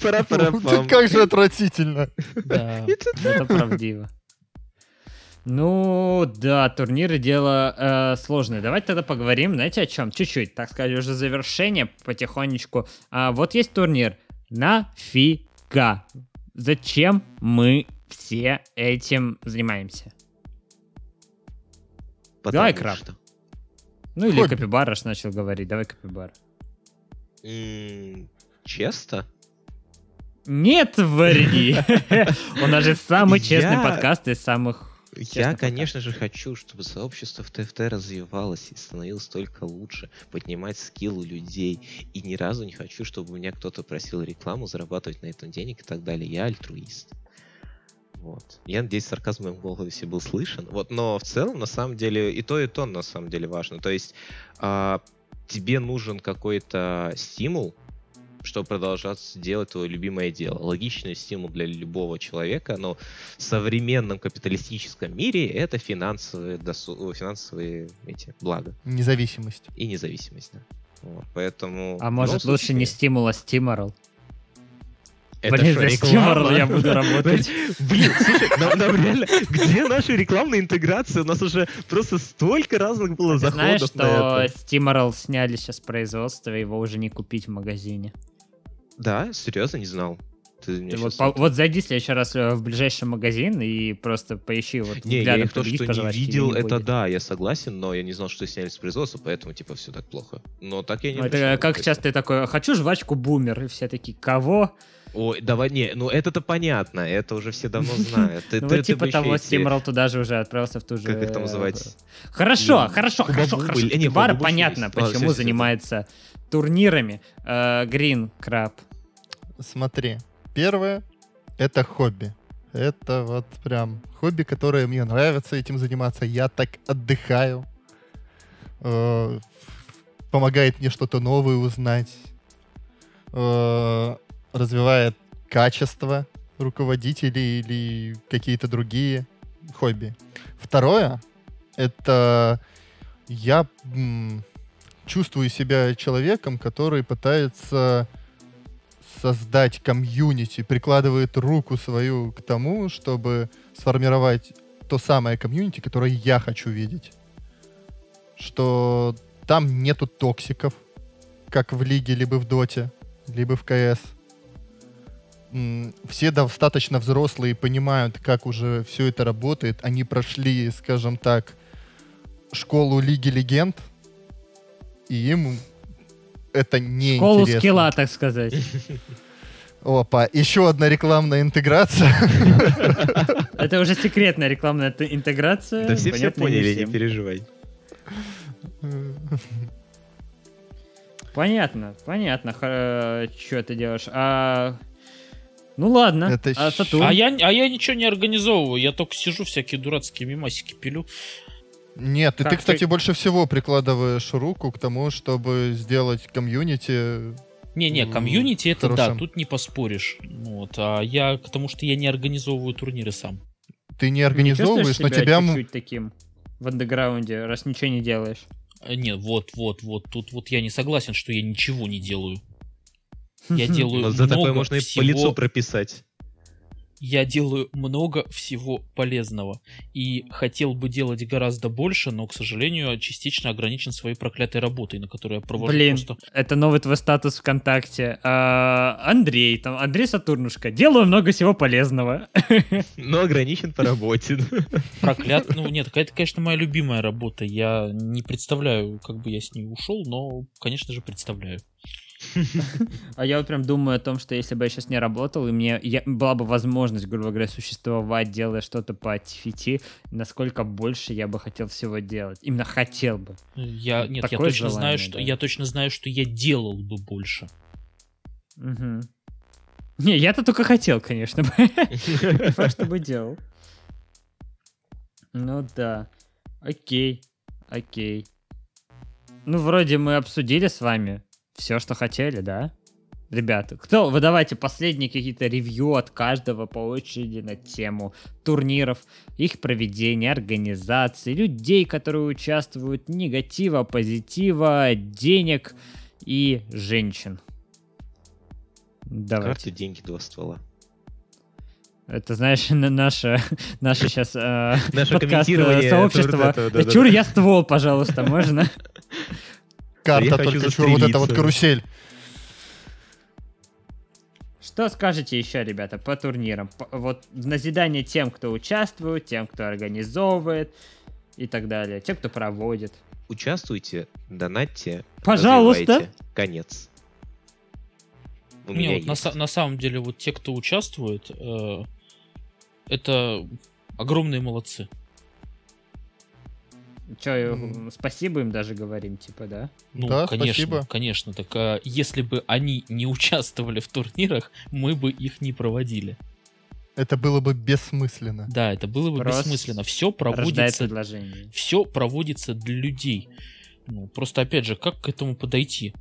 Да как же отвратительно. Да. Это правдиво. Ну, да, турниры дело э, сложное. Давайте тогда поговорим, знаете, о чем? Чуть-чуть, так сказать, уже завершение потихонечку. А, вот есть турнир. Нафига? Зачем мы все этим занимаемся? Давай, Потому Краб. что. Ну или Хобби. Капибараш начал говорить. Давай Капибар. Честно? Нет, варни! У нас же самый честный подкаст из самых... Я, конечно же, хочу, чтобы сообщество в ТФТ развивалось и становилось только лучше, поднимать скилл у людей. И ни разу не хочу, чтобы у меня кто-то просил рекламу, зарабатывать на этом денег и так далее. Я альтруист. Вот. Я надеюсь, сарказм в моем голосе был слышен. Вот, но в целом, на самом деле, и то, и то на самом деле важно. То есть а, тебе нужен какой-то стимул, чтобы продолжать делать твое любимое дело. Логичный стимул для любого человека, но в современном капиталистическом мире это финансовые, досу- финансовые эти блага Независимость. и независимость. Да. Вот, поэтому... А может любом лучше не стимул, а стиморал? Это Блин, что, реклама? я буду работать. Блин, слушай, нам, нам реально, где наша рекламная интеграция? У нас уже просто столько разных было знаешь, заходов что на это. Steamroll сняли сейчас производство, его уже не купить в магазине. Да, серьезно, не знал. Ты Ты вот, по- вот зайди в следующий раз э, в ближайший магазин и просто поищи вот Не, я их то, других что не видел, не это будет. да, я согласен, но я не знал, что сняли с производства, поэтому, типа, все так плохо. Но так я не Ну, это как часто ты такой, хочу жвачку бумер, и все такие, кого? Ой, давай, не, ну это-то понятно, это уже все давно знают. Ты- Ну ты- типа того, Steamroll туда же уже отправился в ту же... Как их там э, называть? Хорошо, Не, хорошо, хорошо, Бубабу хорошо. или- не, Бар Бубабу понятно. Ладно, почему занимается турнирами. Э, Green Crab. Смотри, первое — это хобби. Это вот прям хобби, которое мне нравится этим заниматься. Я так отдыхаю. Э, Помогает мне что-то новое узнать. Развивает качество руководителей или какие-то другие хобби. Второе, это я м, чувствую себя человеком, который пытается создать комьюнити, прикладывает руку свою к тому, чтобы сформировать то самое комьюнити, которое я хочу видеть. Что там нету токсиков, как в лиге, либо в доте, либо в КС. Все достаточно взрослые понимают, как уже все это работает. Они прошли, скажем так, школу Лиги Легенд, и им это не Школу интересно. скилла, так сказать. Опа, еще одна рекламная интеграция. Это уже секретная рекламная интеграция. Да все все поняли, не переживай. Понятно, понятно, что ты делаешь. А... Ну ладно, Это а Сатурн? А я, а я ничего не организовываю, я только сижу всякие дурацкие мимасики пилю. Нет, и ты, ты- кстати, больше всего прикладываешь руку к тому, чтобы сделать комьюнити. Не-не, комьюнити это да, хорошим. тут не поспоришь. Вот, а я, потому что я не организовываю турниры сам. Ты не Не организовываешь, чувствуешь но тебя... чуть-чуть таким в андеграунде, раз ничего не делаешь. Э, Нет, вот, вот, вот, тут вот я не согласен, что я ничего не делаю. Я делаю Но за такое много можно и всего, по лицу прописать. я делаю много всего полезного. И хотел бы делать гораздо больше, но, к сожалению, частично ограничен своей проклятой работой, на которую я провожу Блин, просто... это новый твой статус ВКонтакте. А, Андрей, там, Андрей Сатурнушка. Делаю много всего полезного. Но ограничен по работе. Проклят... Ну, нет, это, конечно, моя любимая работа. Я не представляю, как бы я с ней ушел, но, конечно же, представляю. А я вот прям думаю о том, что если бы я сейчас не работал, и мне я- была бы возможность, грубо говоря, существовать, делая что-то по TFT, насколько больше я бы хотел всего делать. Именно хотел бы. Я, нет, я Такое точно знаю, желание, что да. я точно знаю, что я делал бы больше. Мгм. Не, я-то только хотел, конечно. Не факт, чтобы делал. Ну да. Окей. Окей. Ну, вроде мы обсудили с вами все, что хотели, да? Ребята, кто, вы давайте последние какие-то ревью от каждого по очереди на тему турниров, их проведения, организации, людей, которые участвуют, негатива, позитива, денег и женщин. Давайте. Карты, деньги, два ствола. Это, знаешь, на- наше, наше сейчас Наше подкаст э, вот этого, да-да-да. Чур, я ствол, пожалуйста, можно? Карта только чур, вот это вот карусель. Что скажете еще, ребята, по турнирам? По- Вот в назидание тем, кто участвует, тем, кто организовывает и так далее, тем, кто проводит. Участвуйте, донатьте, Пожалуйста. Конец. У Не, меня вот на, есть. са- на самом деле, вот те, кто участвует, э, это огромные молодцы. Че, М. спасибо им даже говорим, типа, да? Ну, Да, конечно, спасибо. конечно. Так а, если бы они не участвовали в турнирах, мы бы их не проводили. Это было бы бессмысленно. Да, это было бы Спрос бессмысленно. Все проводится, предложение. все проводится для людей. Ну, просто опять же, как к этому подойти?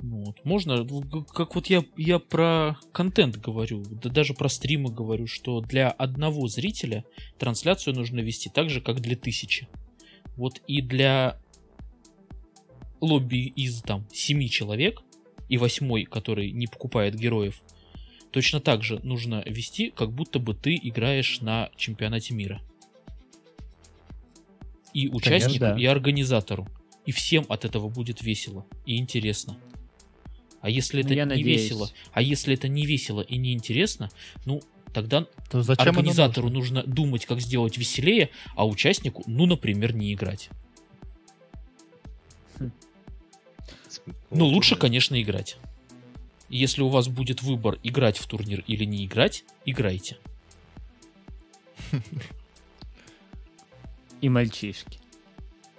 Ну, вот, можно, как вот я, я про контент говорю, да даже про стримы говорю, что для одного зрителя трансляцию нужно вести так же, как для тысячи. Вот и для лобби из там семи человек и восьмой, который не покупает героев, точно так же нужно вести, как будто бы ты играешь на чемпионате мира. И участнику, да. и организатору. И всем от этого будет весело и интересно. А если Ну, это не надеюсь. весело, а если это не весело и не интересно, ну тогда То зачем организатору нужно? нужно думать, как сделать веселее, а участнику, ну, например, не играть. Ну, Вот лучше, конечно, играть. Если у вас будет выбор играть в турнир или не играть, играйте. И мальчишки.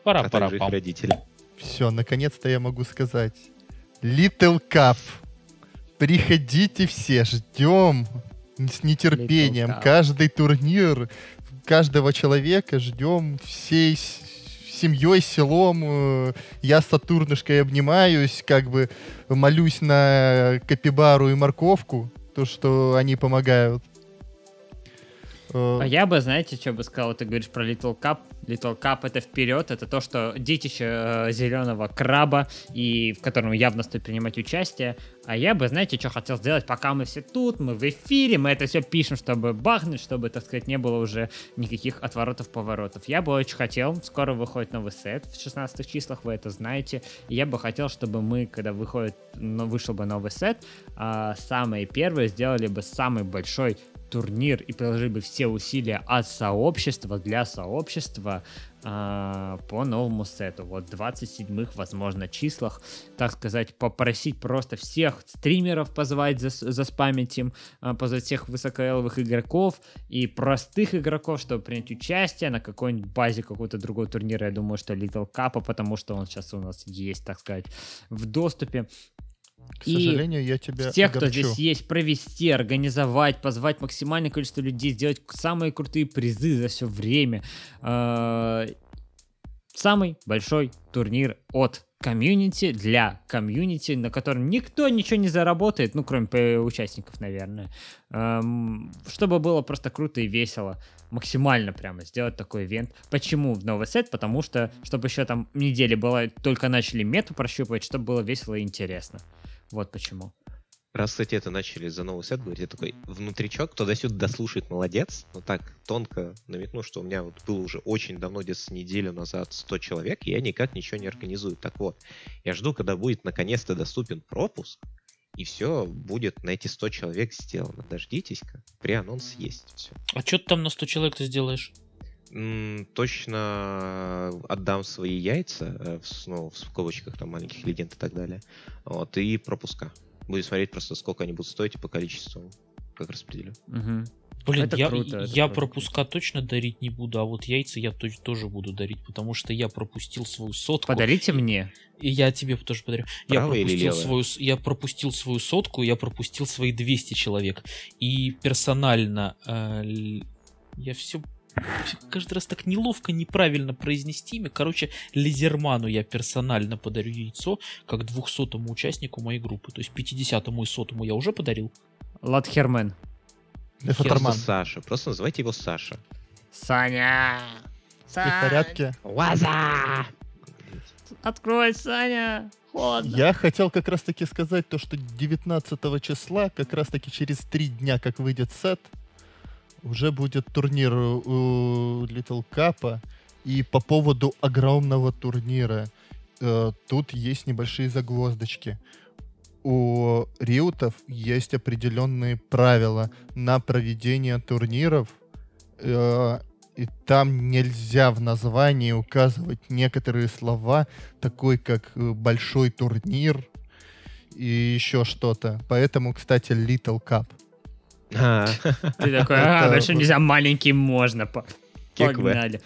пора А пора их родители. Все, наконец-то я могу сказать. Little Cup. Приходите все, ждем с нетерпением. Каждый турнир, каждого человека ждем всей, семьей, селом. э, Я с Сатурнышкой обнимаюсь, как бы молюсь на Капибару и Морковку, то, что они помогают. Э, А я бы, знаете, что бы сказал, ты говоришь про Little Cup. Little Cup это вперед, это то, что детище э, зеленого краба, и в котором явно стоит принимать участие. А я бы, знаете, что хотел сделать, пока мы все тут, мы в эфире, мы это все пишем, чтобы бахнуть, чтобы, так сказать, не было уже никаких отворотов-поворотов. Я бы очень хотел, скоро выходит новый сет, в 16 числах, вы это знаете, я бы хотел, чтобы мы, когда выходит, ну, вышел бы новый сет, а, самые первые сделали бы самый большой турнир и приложили бы все усилия от сообщества для сообщества а, по новому сету. Вот 27-х, возможно, числах, так сказать, попросить просто всех стримеров позвать, зас, заспамить им, а, позвать всех высокоэловых игроков и простых игроков, чтобы принять участие на какой-нибудь базе какого-то другого турнира. Я думаю, что Little Cup, потому что он сейчас у нас есть, так сказать, в доступе. К И сожалению, я тебя всех, кто здесь есть, провести, организовать, позвать максимальное количество людей, сделать самые крутые призы за все время. Э, Самый большой турнир от комьюнити для комьюнити, на котором никто ничего не заработает, ну, кроме участников, наверное. Эм, Чтобы было просто круто и весело. Максимально прямо сделать такой ивент. Почему в новый сет? Потому что, чтобы еще там недели было, только начали мету прощупывать, чтобы было весело и интересно. Вот почему. Раз, кстати, это начали за новый сет говорить, я такой внутричок, кто до сюда дослушает, молодец. Но так тонко намекну, что у меня вот было уже очень давно, где-то с неделю назад 100 человек, и я никак ничего не организую. Так вот, я жду, когда будет наконец-то доступен пропуск, и все будет на эти 100 человек сделано. Дождитесь-ка, преанонс есть все. А что ты там на 100 человек ты сделаешь? Точно отдам свои яйца, э, ну, в скобочках там маленьких легенд и так далее. Вот, и пропуска. Будем смотреть просто, сколько они будут стоить и по количеству, как распределю. Мгм. Блин, Это я, круто, это я круто. пропуска точно дарить не буду, а вот яйца я точ- тоже буду дарить, потому что я пропустил свою сотку. Подарите мне. И я тебе тоже подарю. Я Правая пропустил, свою, я пропустил свою сотку, я пропустил свои 200 человек. И персонально э, я все каждый раз так неловко, неправильно произнести имя. Короче, Лизерману я персонально подарю яйцо, как 200 участнику моей группы. То есть 50 и 100 я уже подарил. Ладхермен. Лефатерман. Просто Саша, просто называйте его Саша. Саня! Ты в порядке? Ваза! Открой, Саня! Холодно. Я хотел как раз таки сказать то, что 19 числа, как раз таки через три дня, как выйдет сет, уже будет турнир у Little Cup. И по поводу огромного турнира, э, тут есть небольшие загвоздочки. У риутов есть определенные правила на проведение турниров, э, и там нельзя в названии указывать некоторые слова, такой как э, большой турнир и еще что-то. Поэтому, кстати, Little Cup. Ты такой, а, вот- нельзя, маленький можно. Погнали. Нет,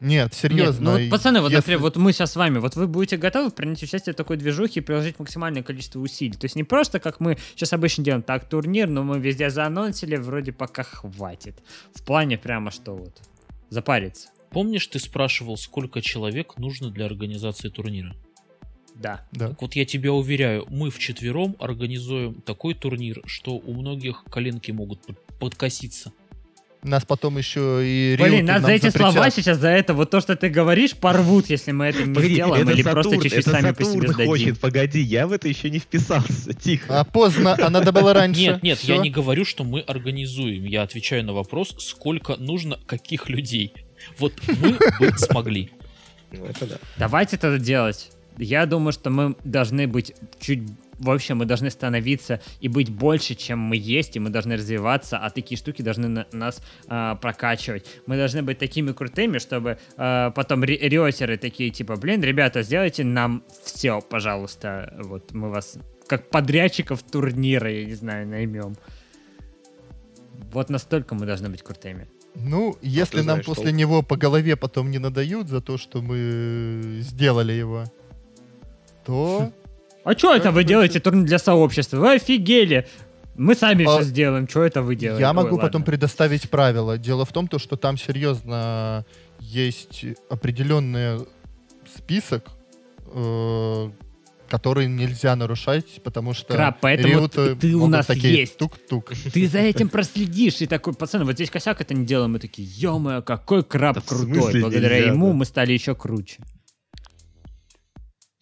Нет, серьезно. ну вот, пацаны, вот, если- например, вот мы сейчас с вами, вот вы будете готовы принять участие в такой движухе и приложить максимальное количество усилий. То есть не просто, как мы сейчас обычно делаем, так, турнир, но мы везде заанонсили, вроде пока хватит. В плане прямо что вот, запариться. Помнишь, ты спрашивал, сколько человек нужно для организации турнира? Да. Да. Так вот я тебя уверяю, мы вчетвером организуем такой турнир, что у многих коленки могут под- подкоситься. Нас потом еще и Блин, нас за эти запретят. слова сейчас, за это, вот то, что ты говоришь, порвут, если мы это не Погоди, сделаем, это или просто Сатурн, чуть-чуть это сами по себе Сатурн сдадим. хочет, погоди, я в это еще не вписался, тихо. А поздно, а надо было раньше. Нет, нет, я Всё. не говорю, что мы организуем. Я отвечаю на вопрос, сколько нужно каких людей. Вот мы бы смогли. Ну, это да. Давайте это делать. Я думаю, что мы должны быть чуть... Вообще, мы должны становиться и быть больше, чем мы есть, и мы должны развиваться, а такие штуки должны на- нас а, прокачивать. Мы должны быть такими крутыми, чтобы а, потом ри- риотеры такие, типа, блин, ребята, сделайте нам все, пожалуйста. Вот мы вас как подрядчиков турнира, я не знаю, наймем. Вот настолько мы должны быть крутыми. Ну, если А нам знаешь после толк. него по голове потом не надают за то, что мы сделали его, то... А что это вы делаете турнир для сообщества? Вы офигели! Мы сами А, все сделаем, что это вы делаете? Я Ой, могу потом ладно. предоставить правила. Дело в том, то, что там серьезно есть определенные список, э, который нельзя нарушать, потому что Краб, поэтому риуты ты у нас такие есть. тук-тук. Ты за этим проследишь и такой, пацаны, вот здесь косяк это не делаем. Мы такие, ё какой краб Да крутой. Благодаря нельзя, ему да? мы стали еще круче.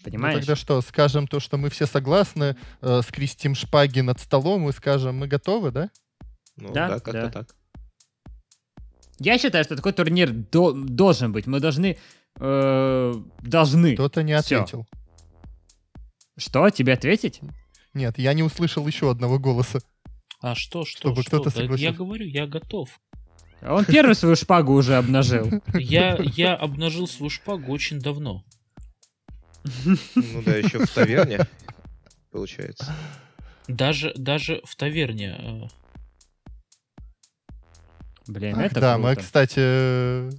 Ну, Понимаешь? тогда что, скажем то, что мы все согласны, э, скрестим шпаги над столом и скажем, мы готовы, да? Ну Да, да, как-то да. так. Я считаю, что такой турнир до- должен быть. Мы должны... э, должны. Кто-то не ответил. Что, тебе ответить? Нет, я не услышал еще одного голоса. А что, что, Чтобы что? кто-то Да Я говорю, я готов. Он первый свою шпагу уже обнажил. Я, я обнажил свою шпагу очень давно. Ну да, еще в таверне, получается. Даже, даже в таверне. э, Блин, Ах, это да, мы, круто. кстати, э,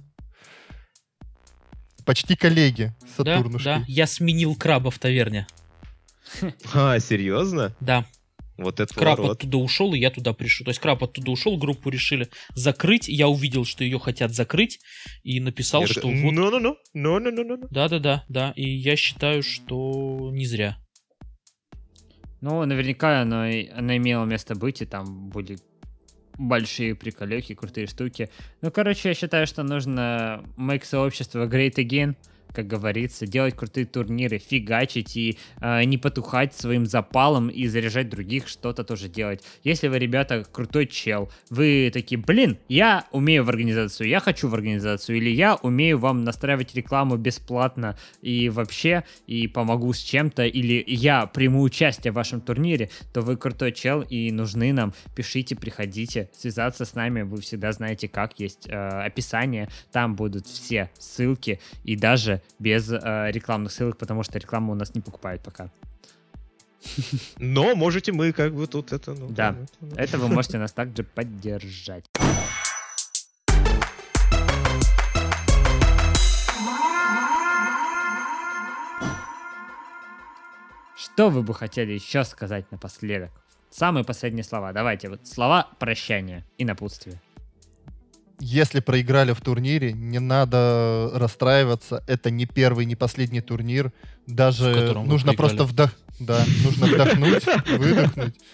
почти коллеги с Да, да, я сменил краба в таверне. А, серьезно? Да, Вот это краб поворот. оттуда ушел, и я туда пришел. То есть краб оттуда ушел, группу решили закрыть. Я увидел, что ее хотят закрыть, и написал, Я что вот... Ну-ну-ну, ну-ну-ну-ну. Да-да-да, да. И я считаю, что не зря. Ну, наверняка оно, и- оно имело место быть, и там были большие приколеки, крутые штуки. Ну, короче, я считаю, что нужно make сообщество great again, как говорится, делать крутые турниры, фигачить и э, не потухать своим запалом и заряжать других что-то тоже делать. Если вы, ребята, крутой чел, вы такие, блин, я умею в организацию, я хочу в организацию, или я умею вам настраивать рекламу бесплатно и вообще, и помогу с чем-то, или я приму участие в вашем турнире, то вы крутой чел и нужны нам. Пишите, приходите, связаться с нами, вы всегда знаете, как есть э, описание, там будут все ссылки, и даже без э, рекламных ссылок, потому что рекламу у нас не покупают пока. Но можете мы как бы тут это... Ну, Да. там, это, ну. Это вы можете нас также поддержать. Что вы бы хотели еще сказать напоследок? Самые последние слова. Давайте, вот слова прощания и напутствия. Если проиграли в турнире, не надо расстраиваться. Это не первый, не последний турнир. Даже нужно просто вдох... Да, нужно вдохнуть, выдохнуть.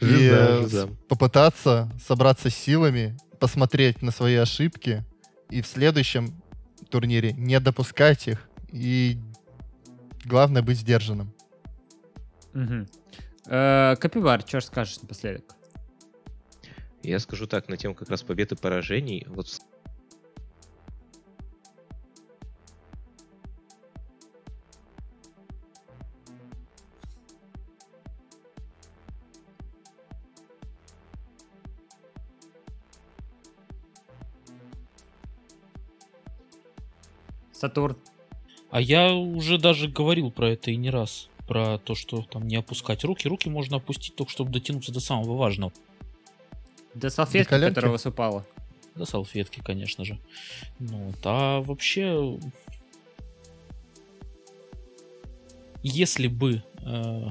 И попытаться собраться с силами, посмотреть на свои ошибки и в следующем турнире не допускать их. И главное быть сдержанным. Э, Капибар, что скажешь напоследок? Я скажу так, на тему как раз побед и поражений. Вот Сатурн. А я уже даже говорил про это и не раз. Про то, что там не опускать руки. Руки можно опустить только, чтобы дотянуться до самого важного. До салфетки, коленки? которая высыпала. До салфетки, конечно же. Ну, вот. а вообще... Если бы э,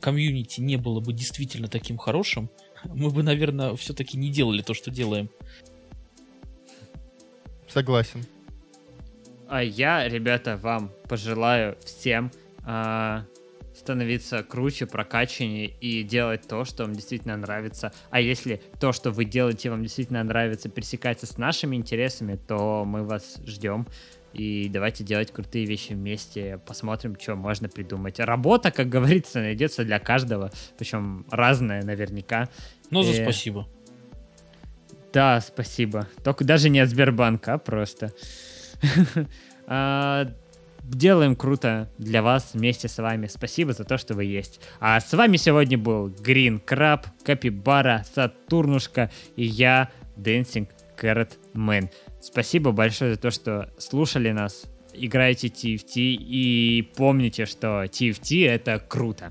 комьюнити не было бы действительно таким хорошим, мы бы, наверное, все-таки не делали то, что делаем. Согласен. А я, ребята, вам пожелаю всем а, становиться круче, прокачаннее и делать то, что вам действительно нравится. А если то, что вы делаете, вам действительно нравится, пересекается с нашими интересами, то мы вас ждем. И давайте делать крутые вещи вместе, посмотрим, что можно придумать. Работа, как говорится, найдется для каждого, причем разная наверняка. Но за Э. спасибо. Да, спасибо. Только даже не от Сбербанка, а просто. Делаем круто для вас вместе с вами. Спасибо за то, что вы есть. А с вами сегодня был Грин Краб, Капибара, Сатурнушка и я, Dancing Carrot Man. Спасибо большое за то, что слушали нас, играете TFT и помните, что TFT это круто.